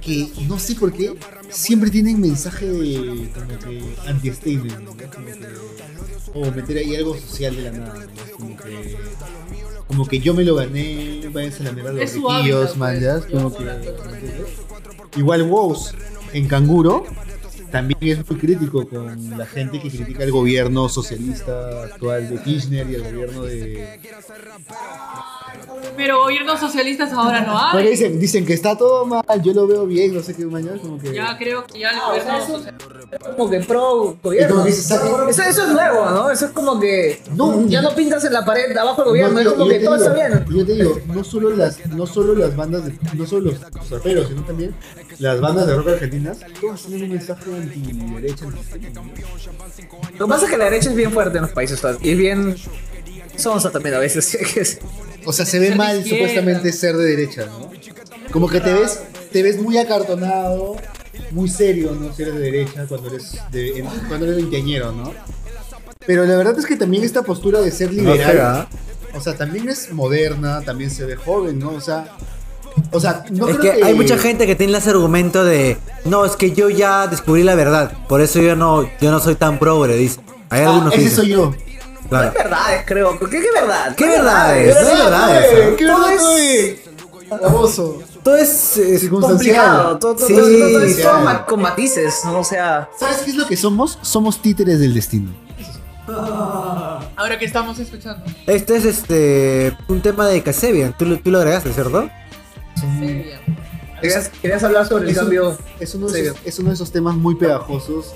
Que no sé por qué siempre tienen mensaje de como que anti-statement, o meter ahí algo social de la nada, ¿no? Como que, como que yo me lo gané, váyanse a la mierda los Es su riquillos, hábitat, man, pues. como que-. Igual Woz en Canguro también es muy crítico con la gente que critica el gobierno socialista actual de Kirchner y el gobierno de... Pero gobiernos socialistas ahora no hay. dicen, dicen que está todo mal, yo lo veo bien, no sé qué mañana, como que... Ya creo que ya el Ah, o gobierno sea. Como que pro gobierno. como que dices, "Ah, Eso, eso es nuevo, ¿no? Eso es como que No. ya no pintas en la pared de abajo del gobierno, No, es yo- como que te todo digo, está bien. Yo te digo, no solo las, no solo las bandas, de, no solo los, los raperos, sino también las bandas de rock argentinas, todas tienen un mensaje anti-derecha. Lo que pasa es que la derecha es bien fuerte en los países y es bien sonsa también a veces. O sea, se ve mal izquierda. supuestamente ser de derecha, ¿no? Como que te ves, te ves muy acartonado, muy serio, ¿no? Si eres de derecha cuando eres, de, en- cuando eres veinteañero, ¿no? Pero la verdad es que también esta postura de ser liberal, o sea, también es moderna, también se ve joven, ¿no? O sea, o sea, no es creo que, hay mucha gente que tiene ese argumento de no, es que yo ya descubrí la verdad, por eso yo no, yo no soy tan progre, dice. Hay Ah, algunos que ese dicen, soy yo. claro. Es verdades, creo. ¿Qué, qué verdad? ¿Qué verdades? ¿Qué No hay verdades, ¿eh? ¿Qué Todo verdad es- soy? Baboso. Todo es, es complicado. Todo, todo, Sí, todo- todo es todo con matices, ¿no? O sea, ¿Sabes qué es lo que somos? Somos títeres del destino. Ahora que estamos escuchando. Este es este un tema de Casebian, tú, tú lo agregaste, ¿cierto? Querías, querías hablar sobre el Es un- cambio. Es uno, de Sí. esos, es uno de esos temas muy pegajosos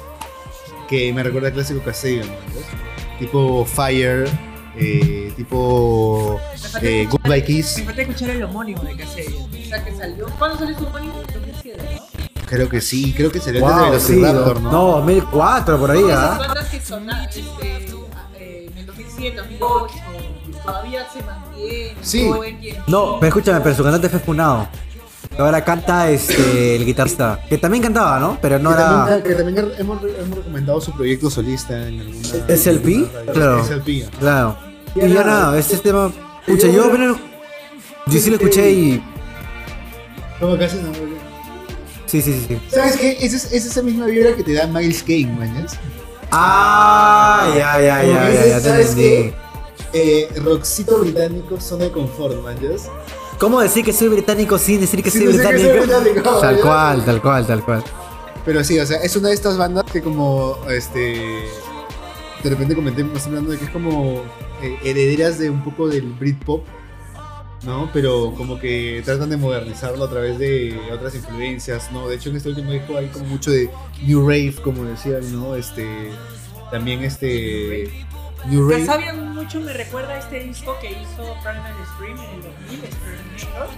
que me recuerda al clásico Castillo, ¿no? Tipo Fire, eh, tipo eh, Goodbye Kiss. Me falta escuchar el homónimo de Casey. O sea, que salió. ¿Cuándo salió su homónimo? 2007, ¿no? Creo que sí, creo que sería Wow, desde sí, Velociraptor, ¿no? no, 2004 por ahí, ¿ah? bandas que sonaron este, eh, en el 2007, 2008, todavía se mantienen. Sí. No, pero escúchame, pero su cantante fue funado. Ahora canta este el guitarrista, que también cantaba, ¿no? Pero no que, era también, que también hemos, hemos recomendado su proyecto solista en alguna. Radio. Claro. Es el Pi. Claro. Y ya nada, este tema. Pucha, yo apenas. Yo sí lo escuché y. ¿Cómo que haces? Sí, sí, sí. sí. ¿Sabes qué? Esa es, es esa misma vibra que te da Miles Kane, mañas. Ah, ya, ya, ya, ya, ya te ¿sabes entendí. Eh, rockcito británico, zona de confort, mañas. ¿Cómo decir que soy británico sin decir que Sin soy decir que británico? soy británico, Tal cual, tal cual, tal cual. Pero sí, o sea, es una de estas bandas que como, este, de repente comenté, me estoy hablando de que es como eh, herederas de un poco del Britpop, ¿no? Pero como que tratan de modernizarlo a través de otras influencias, ¿no? De hecho, en este último disco hay como mucho de New Rave, como decían, ¿no? Este, también este, New Rave. Mucho me recuerda a este disco que hizo Primal Scream en el 2000, Experimento.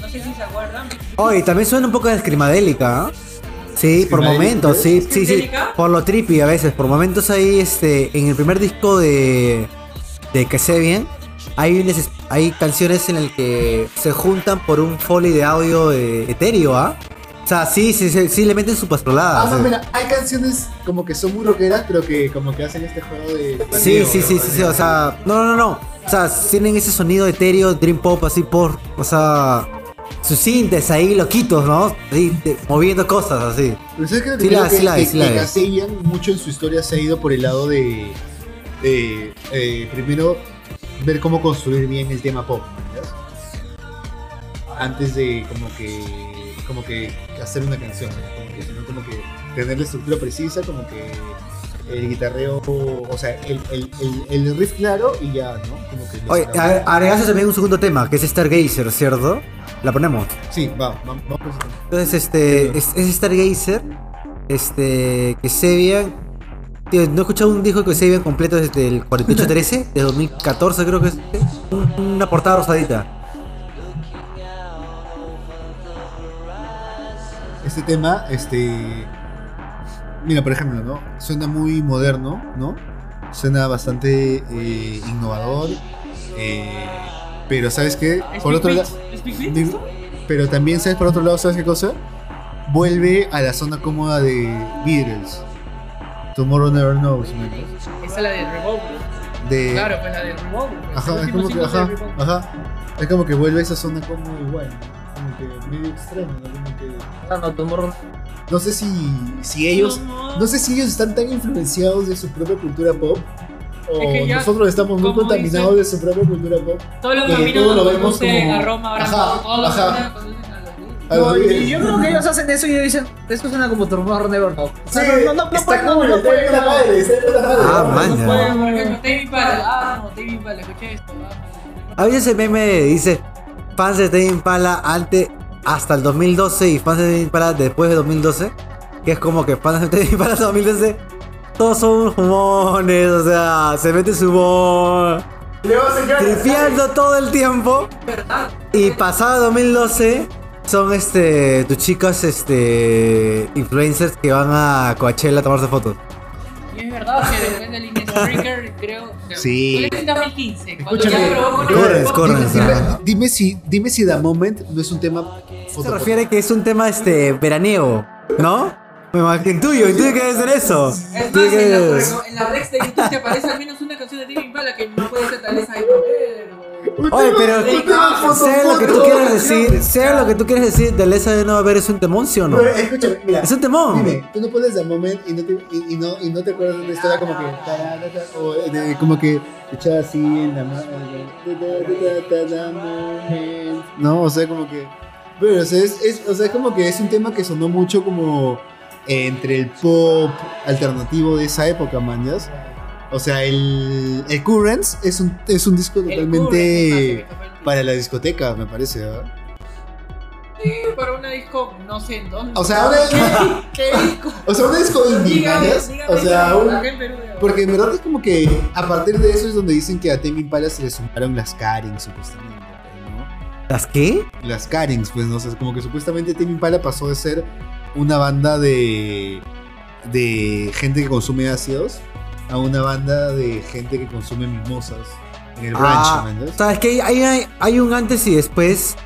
No sé si se acuerdan. Oye, también suena un poco de escrimadélica, ¿ah? Sí, por momentos, sí, sí, sí. Por lo trippy a veces, por momentos ahí, este, en el primer disco de, de Que sé bien, hay, unas- hay canciones en las que se juntan por un foley de audio eh, etéreo, ¿ah? O sea, sí, sí, sí, sí le meten su pastrolada. Ah, no, sí. mira, hay canciones como que son muy rockeras, pero que como que hacen este juego de... Sí, sí, sí, sí, sí, o sea, no, no, no. O sea, tienen ese sonido etéreo, dream pop así por, o sea, sus sintes ahí loquitos, ¿no? Ahí, de- moviendo cosas así. Pero ¿sabes? Sí la- que, sí la que- sí la que mucho en su historia se ha ido por el lado de, de, eh, primero ver cómo construir bien el tema pop, ¿verdad? Antes de como que como que hacer una canción, como que, sino como que tener la estructura precisa, como que el guitarreo, o sea, el, el, el, el riff claro y ya, ¿no? Como que Oye, agregaste también un segundo tema, que es Stargazer, ¿cierto? La ponemos. Sí, va, vamos. Entonces, este, es, es Stargazer, este, que Sebian. Tío, no he escuchado un disco que Sebian completo desde el 4813, de 2014 creo que es. Un- Una portada rosadita. Este tema, este. Mira, por ejemplo, ¿no? Suena muy moderno, ¿no? Suena bastante eh, innovador. eh, pero, ¿sabes qué? Por otro lado. Pero también, ¿sabes? Por otro lado, ¿sabes qué cosa? Vuelve a la zona cómoda de Beatles. Tomorrow Never Knows. ¿no? Esa es la del Revolver. De, Claro, pues la del Revolver. Ajá, es como que, ajá. Es como que vuelve a esa zona como igual. Como que medio extremo, ¿no? Como que Ah, no, Tomorrow- no sé si, si ellos, Como- no sé si ellos están tan influenciados de su propia cultura pop o Es que ya, nosotros estamos muy como contaminados de su propia cultura pop. Todos los que caminos todo lo nos vemos como- a Roma, ahora Ajá, todos- todos los ajá. caminos conducen a los libros. A No, los y videos. yo creo que ellos hacen eso y ellos dicen, esto suena como Tomorrow Never Know. O sea, Sí, no, no, no, está puede- no, cool, no está puede- de puta madre, está de puta madre. Ah, ¿no? man, ya. Bueno, por ejemplo, Tame Impala. Ah, no, Tame Impala, escuché esto. ah. A veces el meme dice fans de Tame Impala antes hasta el 2012 y fans de Tame Impala después de 2012. Que es como que fans de Tame Impala hasta 2012. Todos son humones, o sea, se mete su humor. Tripeando todo el tiempo. Y pasado 2012 son este tus chicos este influencers que van a Coachella a tomarse fotos. Y es verdad que después del Ines Breaker, creo. Sí. Fue en 2015. Cuando Escúchame, ya probó con el corres, corres. Dime, si, dime si The Moment no es un tema Se refiere que es un tema este veraniego, ¿no? Me imagino tuyo, y tuyo que debe ser eso. Es más, en la, en la Rex de YouTube te aparece al menos una canción de Tame Impala que no puede ser tal vez ahí. Oye, pero sea lo que tú quieras decir, sea lo que tú quieras decir, de Lesa de no haber es un temón, ¿sí o no? Pero, escúchame, mira. Es un temón. Dime, tú no pones The Moment y no te, y, y no, y no te acuerdas de una historia como que. O de- como que echada así en la mano. No, o sea, como que. Pero, o sea, es, es- o sea, como que es un tema que sonó mucho como entre el pop alternativo de esa época, manjas. O sea, el, el Currents es un, es un disco totalmente para la discoteca, me parece. ¿ah? Sí, para una disco, no sé en dónde. O sea, una, ¿Qué disco? o sea, un disco indie, Dígame, manjas. dígame. O sea, un. Porque en verdad es como que a partir de eso es donde dicen que a Tame Impala se le sumaron las Karens, supuestamente, ¿no? ¿Las qué? Las Karens, pues, no sé, como que supuestamente Tame Impala pasó de ser una banda de, de gente que consume ácidos a una banda de gente que consume mimosas en el rancho, Ah, ¿me entiendes? sabes que hay, hay, hay un antes y después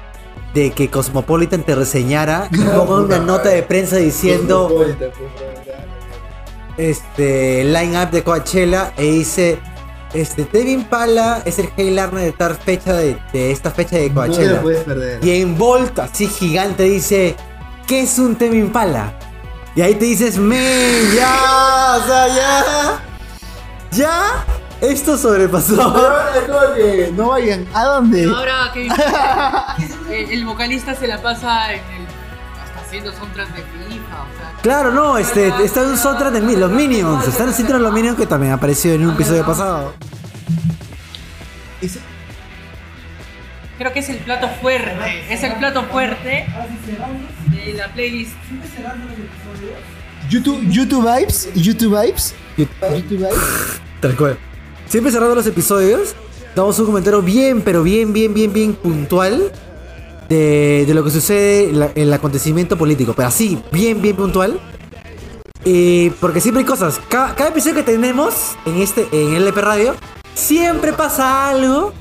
de que Cosmopolitan te reseñara ponga una nota de prensa diciendo pues, este line up de Coachella e dice este Tame Impala es el headliner de tal fecha de, de esta fecha de No Coachella. lo puedes perder. Y en Bolt, así gigante, dice: ¿Qué es un Tame Impala? Y ahí te dices: ¡Men! ¡Ya! O sea, ya. ¡Ya! Esto sobrepasó. Pero es como que no vayan. ¿A dónde? Ahora que el, el vocalista se la pasa en el. hasta haciendo soundtracks de FIFA, o sea. Claro, no, este, está en un soundtrack de los Minions. Están haciendo los Minions que también apareció en un episodio pasado. Ese- Creo que es el plato fuerte. Es el plato fuerte de la playlist. YouTube, YouTube Vibes, YouTube Vibes, YouTube Vibes. Tal cual. Siempre cerrando los episodios, damos un comentario bien, pero bien, bien, bien, bien puntual de, de lo que sucede en el acontecimiento político. Pero así, bien, bien puntual. Y porque siempre hay cosas. Cada, cada episodio que tenemos en este en LP Radio, siempre pasa algo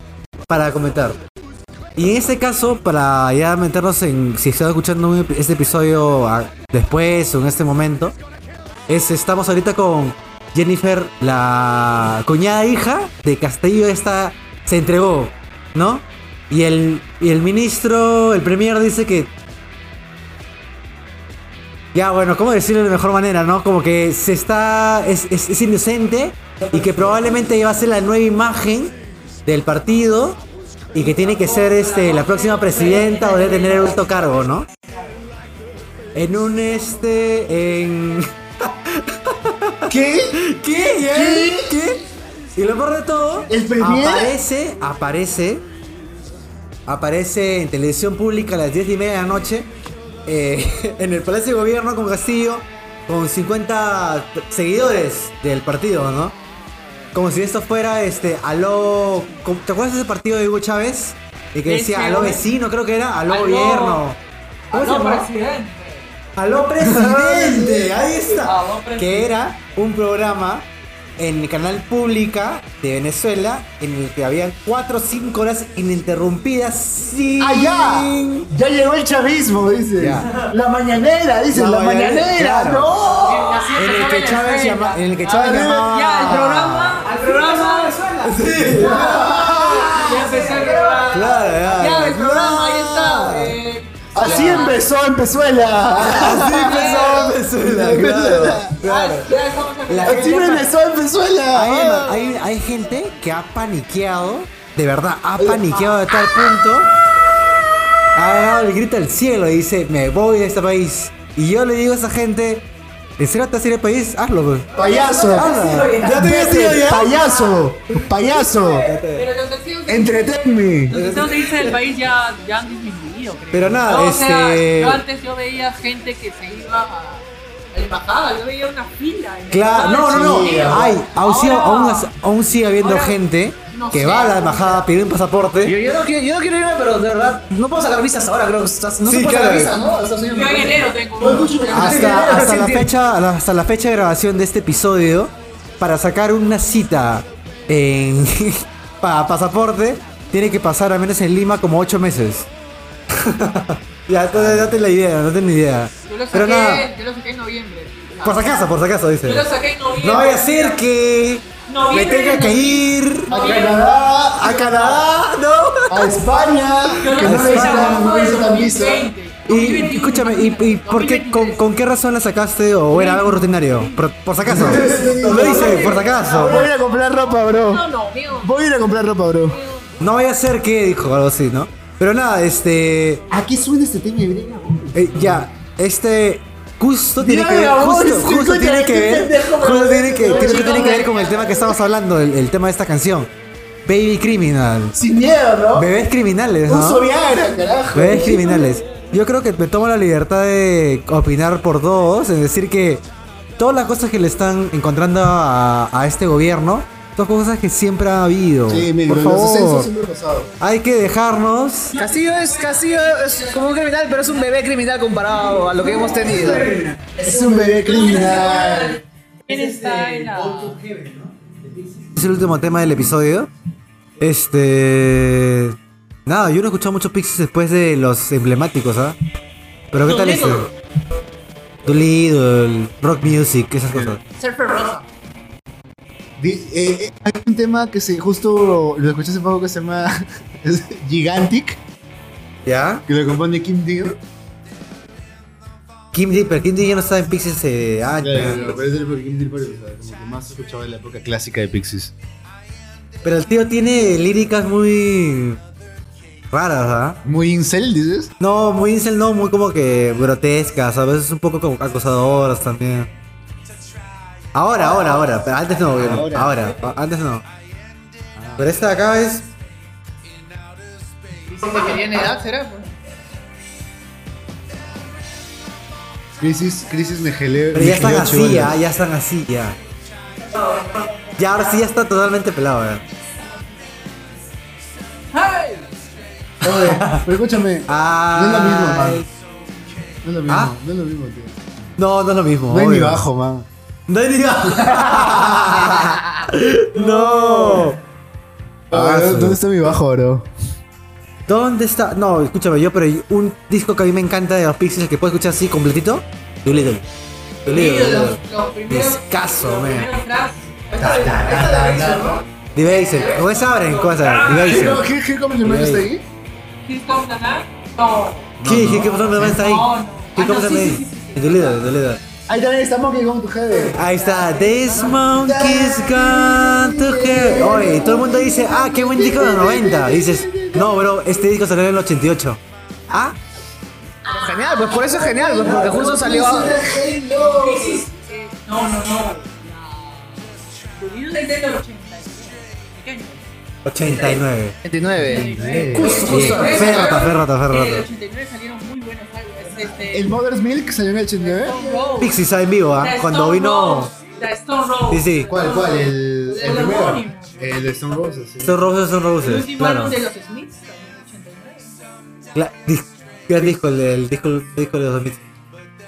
para comentar. Y en este caso, para ya meternos en si están escuchando este episodio ah, después o en este momento, es, estamos ahorita con Jennifer, la cuñada hija de Castillo, esta se entregó, ¿no? Y el, y el ministro, el premier dice que... Ya, bueno, ¿cómo decirlo de mejor manera, no? Como que se está... es, es- es inocente y que probablemente va a ser la nueva imagen del partido y que tiene que ser este, la próxima presidenta o debe tener el alto cargo, ¿no? En un este... en... ¿Qué? ¿Qué? ¿Qué? ¿Qué? Y lo mejor de todo, aparece, aparece, aparece en televisión pública a las 10 y media de la noche, eh, en el Palacio de Gobierno con Castillo, con 50 seguidores del partido, ¿no? Como si esto fuera, este, aló, ¿cómo- ¿te acuerdas de ese partido de Hugo Chávez? Y que decía, aló vecino, creo que era, aló, Aló. gobierno. ¿Cómo se Aló, presidente. Aló presidente, ahí está. Aló, presidente. Que era un programa en el canal pública de Venezuela en el que habían 4 o 5 horas ininterrumpidas sin... ¡Ah, ya! Llegó el chavismo, dice. Ya. La mañanera, dice, La la, mañanera, mañanera. claro. ¡No! En el que Chávez llama, en el que Chávez llamaba. Ya, el programa, programa. Ya empezó el programa. Claro, ya. Ya, el programa, ahí está. Eh, Así empezó en Pezuela. Así empezó Venezuela, claro. claro. aquí. La Así empezó en Pezuela. Hay, hay, hay gente que ha paniqueado, de verdad, ha paniqueado de tal punto, ha dado el grito al cielo y dice, me voy de este país. Y yo le digo a esa gente, ¿en serio te vas a ir al país? Hazlo. Payaso. Hazlo. Ya te ya. Payaso. Payaso. Pero los deseos, Entretenme. los deseos de irse del país ya, ya han disminuido, creo. Pero nada, No, o sea, este- yo antes yo veía gente que se iba a embajada, yo veía una fila. en Claro, no, no, no. de. Hay, aún, sigue, Ahora- aún, aún sigue habiendo ahora, gente no que sé. va a la embajada a pedir un pasaporte. Yo, yo no quiero, yo no quiero irme, pero de verdad, no puedo sacar visas ahora, creo que estás, no Sí, se puede claro. sacar visas, ¿no? Estados Unidos. Yo en enero tengo. hasta, hasta, la fecha, hasta la fecha de grabación de este episodio, para sacar una cita en para pasaporte, tiene que pasar al menos en Lima como 8 meses. ya, entonces date la idea, date la idea. Yo lo Pero nada, saqué, yo lo saqué en noviembre. por si acaso, por si acaso, dice. Yo lo saqué en noviembre. No vaya a ser que me tenga que ir A Canadá. a Canadá, ¿no? A España. Que no no necesitan visa. 2020. Y escúchame, ¿y, y por qué, con, con qué razón la sacaste o era algo rutinario? Por, por si acaso. Lo hice, por si acaso. Voy a ir a comprar ropa, bro. No, no, mío. Voy a ir a comprar ropa, bro. No vaya a ser que dijo algo así, ¿no? Pero nada, este. ¿A qué suena este tema de eh, ya, este. Justo tiene que ver, justo, justo tiene que ver, justo tiene que, tiene, que ver con el tema que estamos hablando, el, el tema de esta canción. Baby Criminal. Sin miedo, ¿no? Bebés criminales, Uso ¿no? Viagra, carajo. Bebés criminales. Yo creo que me tomo la libertad de opinar por todos, es decir que todas las cosas que le están encontrando a, a este gobierno, son cosas que siempre ha habido. Sí, mira, por favor, siempre han pasado. hay que dejarnos Castillo es, Castillo es como un criminal, pero es un bebé criminal comparado a lo que hemos tenido. Es un bebé criminal. ¿Quién está en la.? es el último tema del episodio. Este. Nada, yo no he escuchado muchos Pixies después de los emblemáticos, ¿ah? Pero ¿qué tal este? Doolittle, Rock Music, esas cosas. Surfer Rosa. Eh, eh, hay un tema que se justo lo escuché hace poco que se llama Gigantic, ¿Ya? que lo compone Kim Deal. Kim D, pero Kim D ya no estaba en Pixies hace años. pero es porque Kim Deal como que más escuchado en la época clásica de Pixies. Pero el tío tiene líricas muy raras, ¿ah? Muy incel, dices. No, muy incel, no, muy como que grotescas, a veces un poco como acosadoras también. Ahora, ahora, ahora, pero antes no, ahora, antes no. Pero esta de acá es que querían edad, ¿será? Pues? Crisis, crisis me gelé. Pero ya están así, ya, ya están así, ya. Ya ahora sí ya está totalmente pelado, ya. ¡Hey! Oye, pero escúchame. Ah, No es lo mismo, man. No es lo mismo, ¿Ah? no es lo mismo, tío. No, no es lo mismo. No hay ni obvio. bajo, man. No hay ni bajo. no. Ah, ¿Dónde su- ¿Dónde está mi bajo, bro? ¿Dónde está? No, escúchame, yo, pero un disco que a mí me encanta de los Pixies que puedo escuchar así completito. Doolittle. Doolittle. Los man. Debaser. ¿Cómo se abren? ¿Cómo se abren? Debaser. ¿Qué, qué comes está ahí? Here Comes Night. No. ¿Qué? ¿Qué? ¿Qué pasó? ¿Dónde está ahí? ¿Qué Ah, llama sí, ahí? Doolittle, Doolittle. Ahí también está Monkey Gone to Heaven. Ahí está, This monkey's gone to hell. Oye, todo el mundo dice, ah, qué buen disco de los 90. dices, no, bro, este disco salió en el 88. Ah, Genial, pues por eso es genial, pues porque justo salió. No, no, no. Doolittle es del 89. ¿De qué año? 89. 29. Bien, ferrata, ferrata, ferrata. 89 salieron. Este, El Mother's Milk salió en el 89. Stone Roses. Pixies en vivo, ¿ah? Cuando Stone vino. The Stone Roses. Sí, sí. ¿Cuál, cuál? El, El primero. El de Stone Roses. sí. Son roses, son El roses. último Claro. álbum de los Smiths también en el 89. Cla- dis- Gran disco, el, el disco, el disco de los 2000.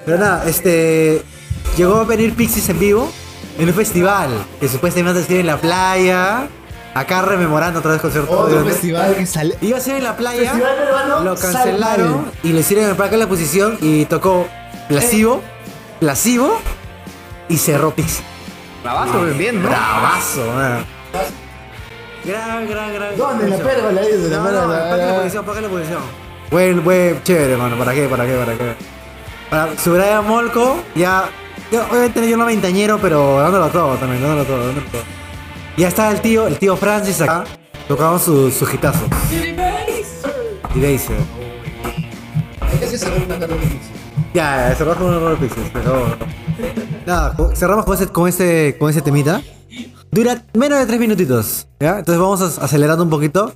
Pero nada, este. Llegó a venir Pixies en vivo en un festival que supuestamente se en la playa. Acá rememorando otra vez concierto. Otro de- festival que sale. Iba a ser en la playa, Festival peruano, lo cancelaron y le hicieron en placa la posición y tocó Plasivo, Plasivo y cerró Pixie. Bravazo, bien, ¿no? Bravazo, man. Gran, gran, gran. ¿Dónde? La pérgola, dice, la No, no, paga la posición, paga la posición. Buen, buen, chévere, mano. ¿Para qué? ¿Para qué? ¿Para qué? Para su Brian Molko, ya. ya obviamente yo no veintañero, pero dándolo todo también, dándolo todo, dándolo todo. Ya está el tío, el tío Francis acá, tocando su, su hitazo. Y Daisy. Una de. Ya, cerramos con unos Pixels, pero. Nada, cerramos con ese, con ese, con ese temita. Dura menos de tres minutitos, ¿ya? Entonces vamos acelerando un poquito.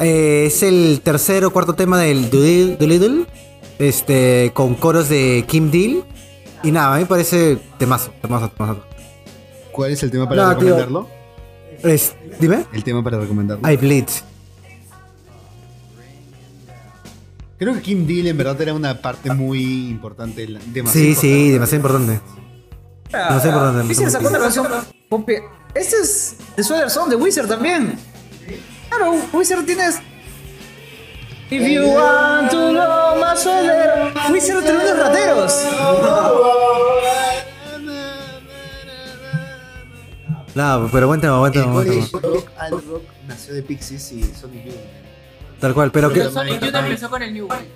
Eh, es el tercer o cuarto tema del Doolittle, este, con coros de Kim Deal. Y nada, a mí me parece temazo, temazo, temazo. ¿Cuál es el tema para No, tío. recomendarlo? Es- dime. El tema para recomendarlo. I Bleed. Creo que Kim Deal en verdad era una parte muy importante. la- Demasiado Sí, importante. sí, demasiado importante. Demasiado importante. Wizard sacó una canción. Pompe. Este es de Sweater Song de Wizard también. Claro, Wizard tienes. If you want to know my sweater. Wizard tremendos rateros. Nada, pero buen tema, buen tema, El buen tema. College Rock al Rock nació de Pixies y Sonic Youth. Tal cual, pero que. Pero Sonic Youth empezó con el New Wave.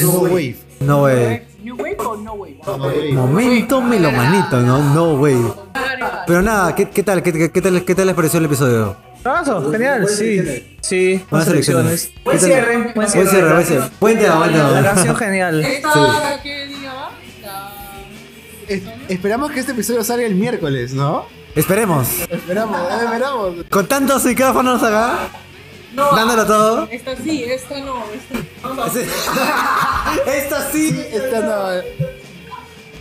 No Wave. No, wey. ¿New Wave o No Wave? No Wave. Momento melomanito, ¿no? No, wey. Pero nada, ¿qué, qué tal? ¿Qué, qué, qué tal? ¿Qué tal les pareció el episodio? Bravazo, genial, sí. Sí, Buenas selecciones. Buen cierre, buen Buen cierre. cierre, buen cierre. Buen tema, buen La tema. canción genial. ¿Esta Es- esperamos que este episodio salga el miércoles, ¿no? Esperemos. Esperamos, eh, esperamos. Con tantos micrófonos acá, No, dándolo todo. esta sí, esta no. Esta... Sí. Esta sí. Esta no.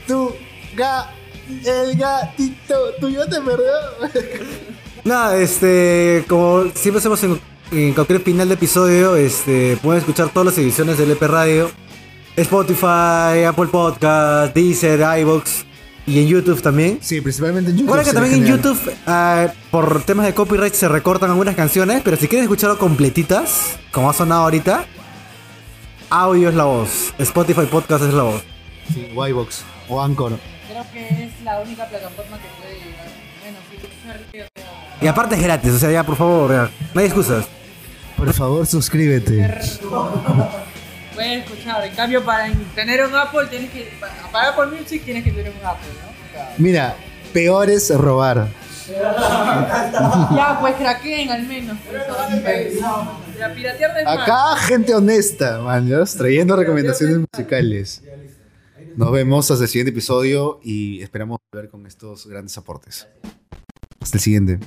Tu ga, el gatito, tu yo te perdió. Nada, este, como siempre hacemos en, en cualquier final de episodio, este, pueden escuchar todas las ediciones del EP Radio, Spotify, Apple Podcast, Deezer, iVoox y en YouTube también. Sí, principalmente en YouTube. Recuerda que también en. YouTube, ah, por temas de copyright, se recortan algunas canciones, pero si quieren escucharlo completitas, como ha sonado ahorita, audio es la voz, Spotify Podcast es la voz. Sí, o iVoox o Anchor. Creo que es la única plataforma que puede llegar. Bueno, sí, sea, Y aparte es gratis, o sea, ya por favor, ya, no hay excusas. Por favor, suscríbete. Puedes escuchar. En cambio, para tener un Apple, tienes que. Para Apple Music, tienes que tener un Apple, ¿no? Mira, peor es robar. ya, pues craqueen al menos. pues, piratear no. Acá, gente honesta, man, ¿ya? trayendo recomendaciones musicales. Nos vemos hasta el siguiente episodio y esperamos volver con estos grandes aportes. Hasta el siguiente.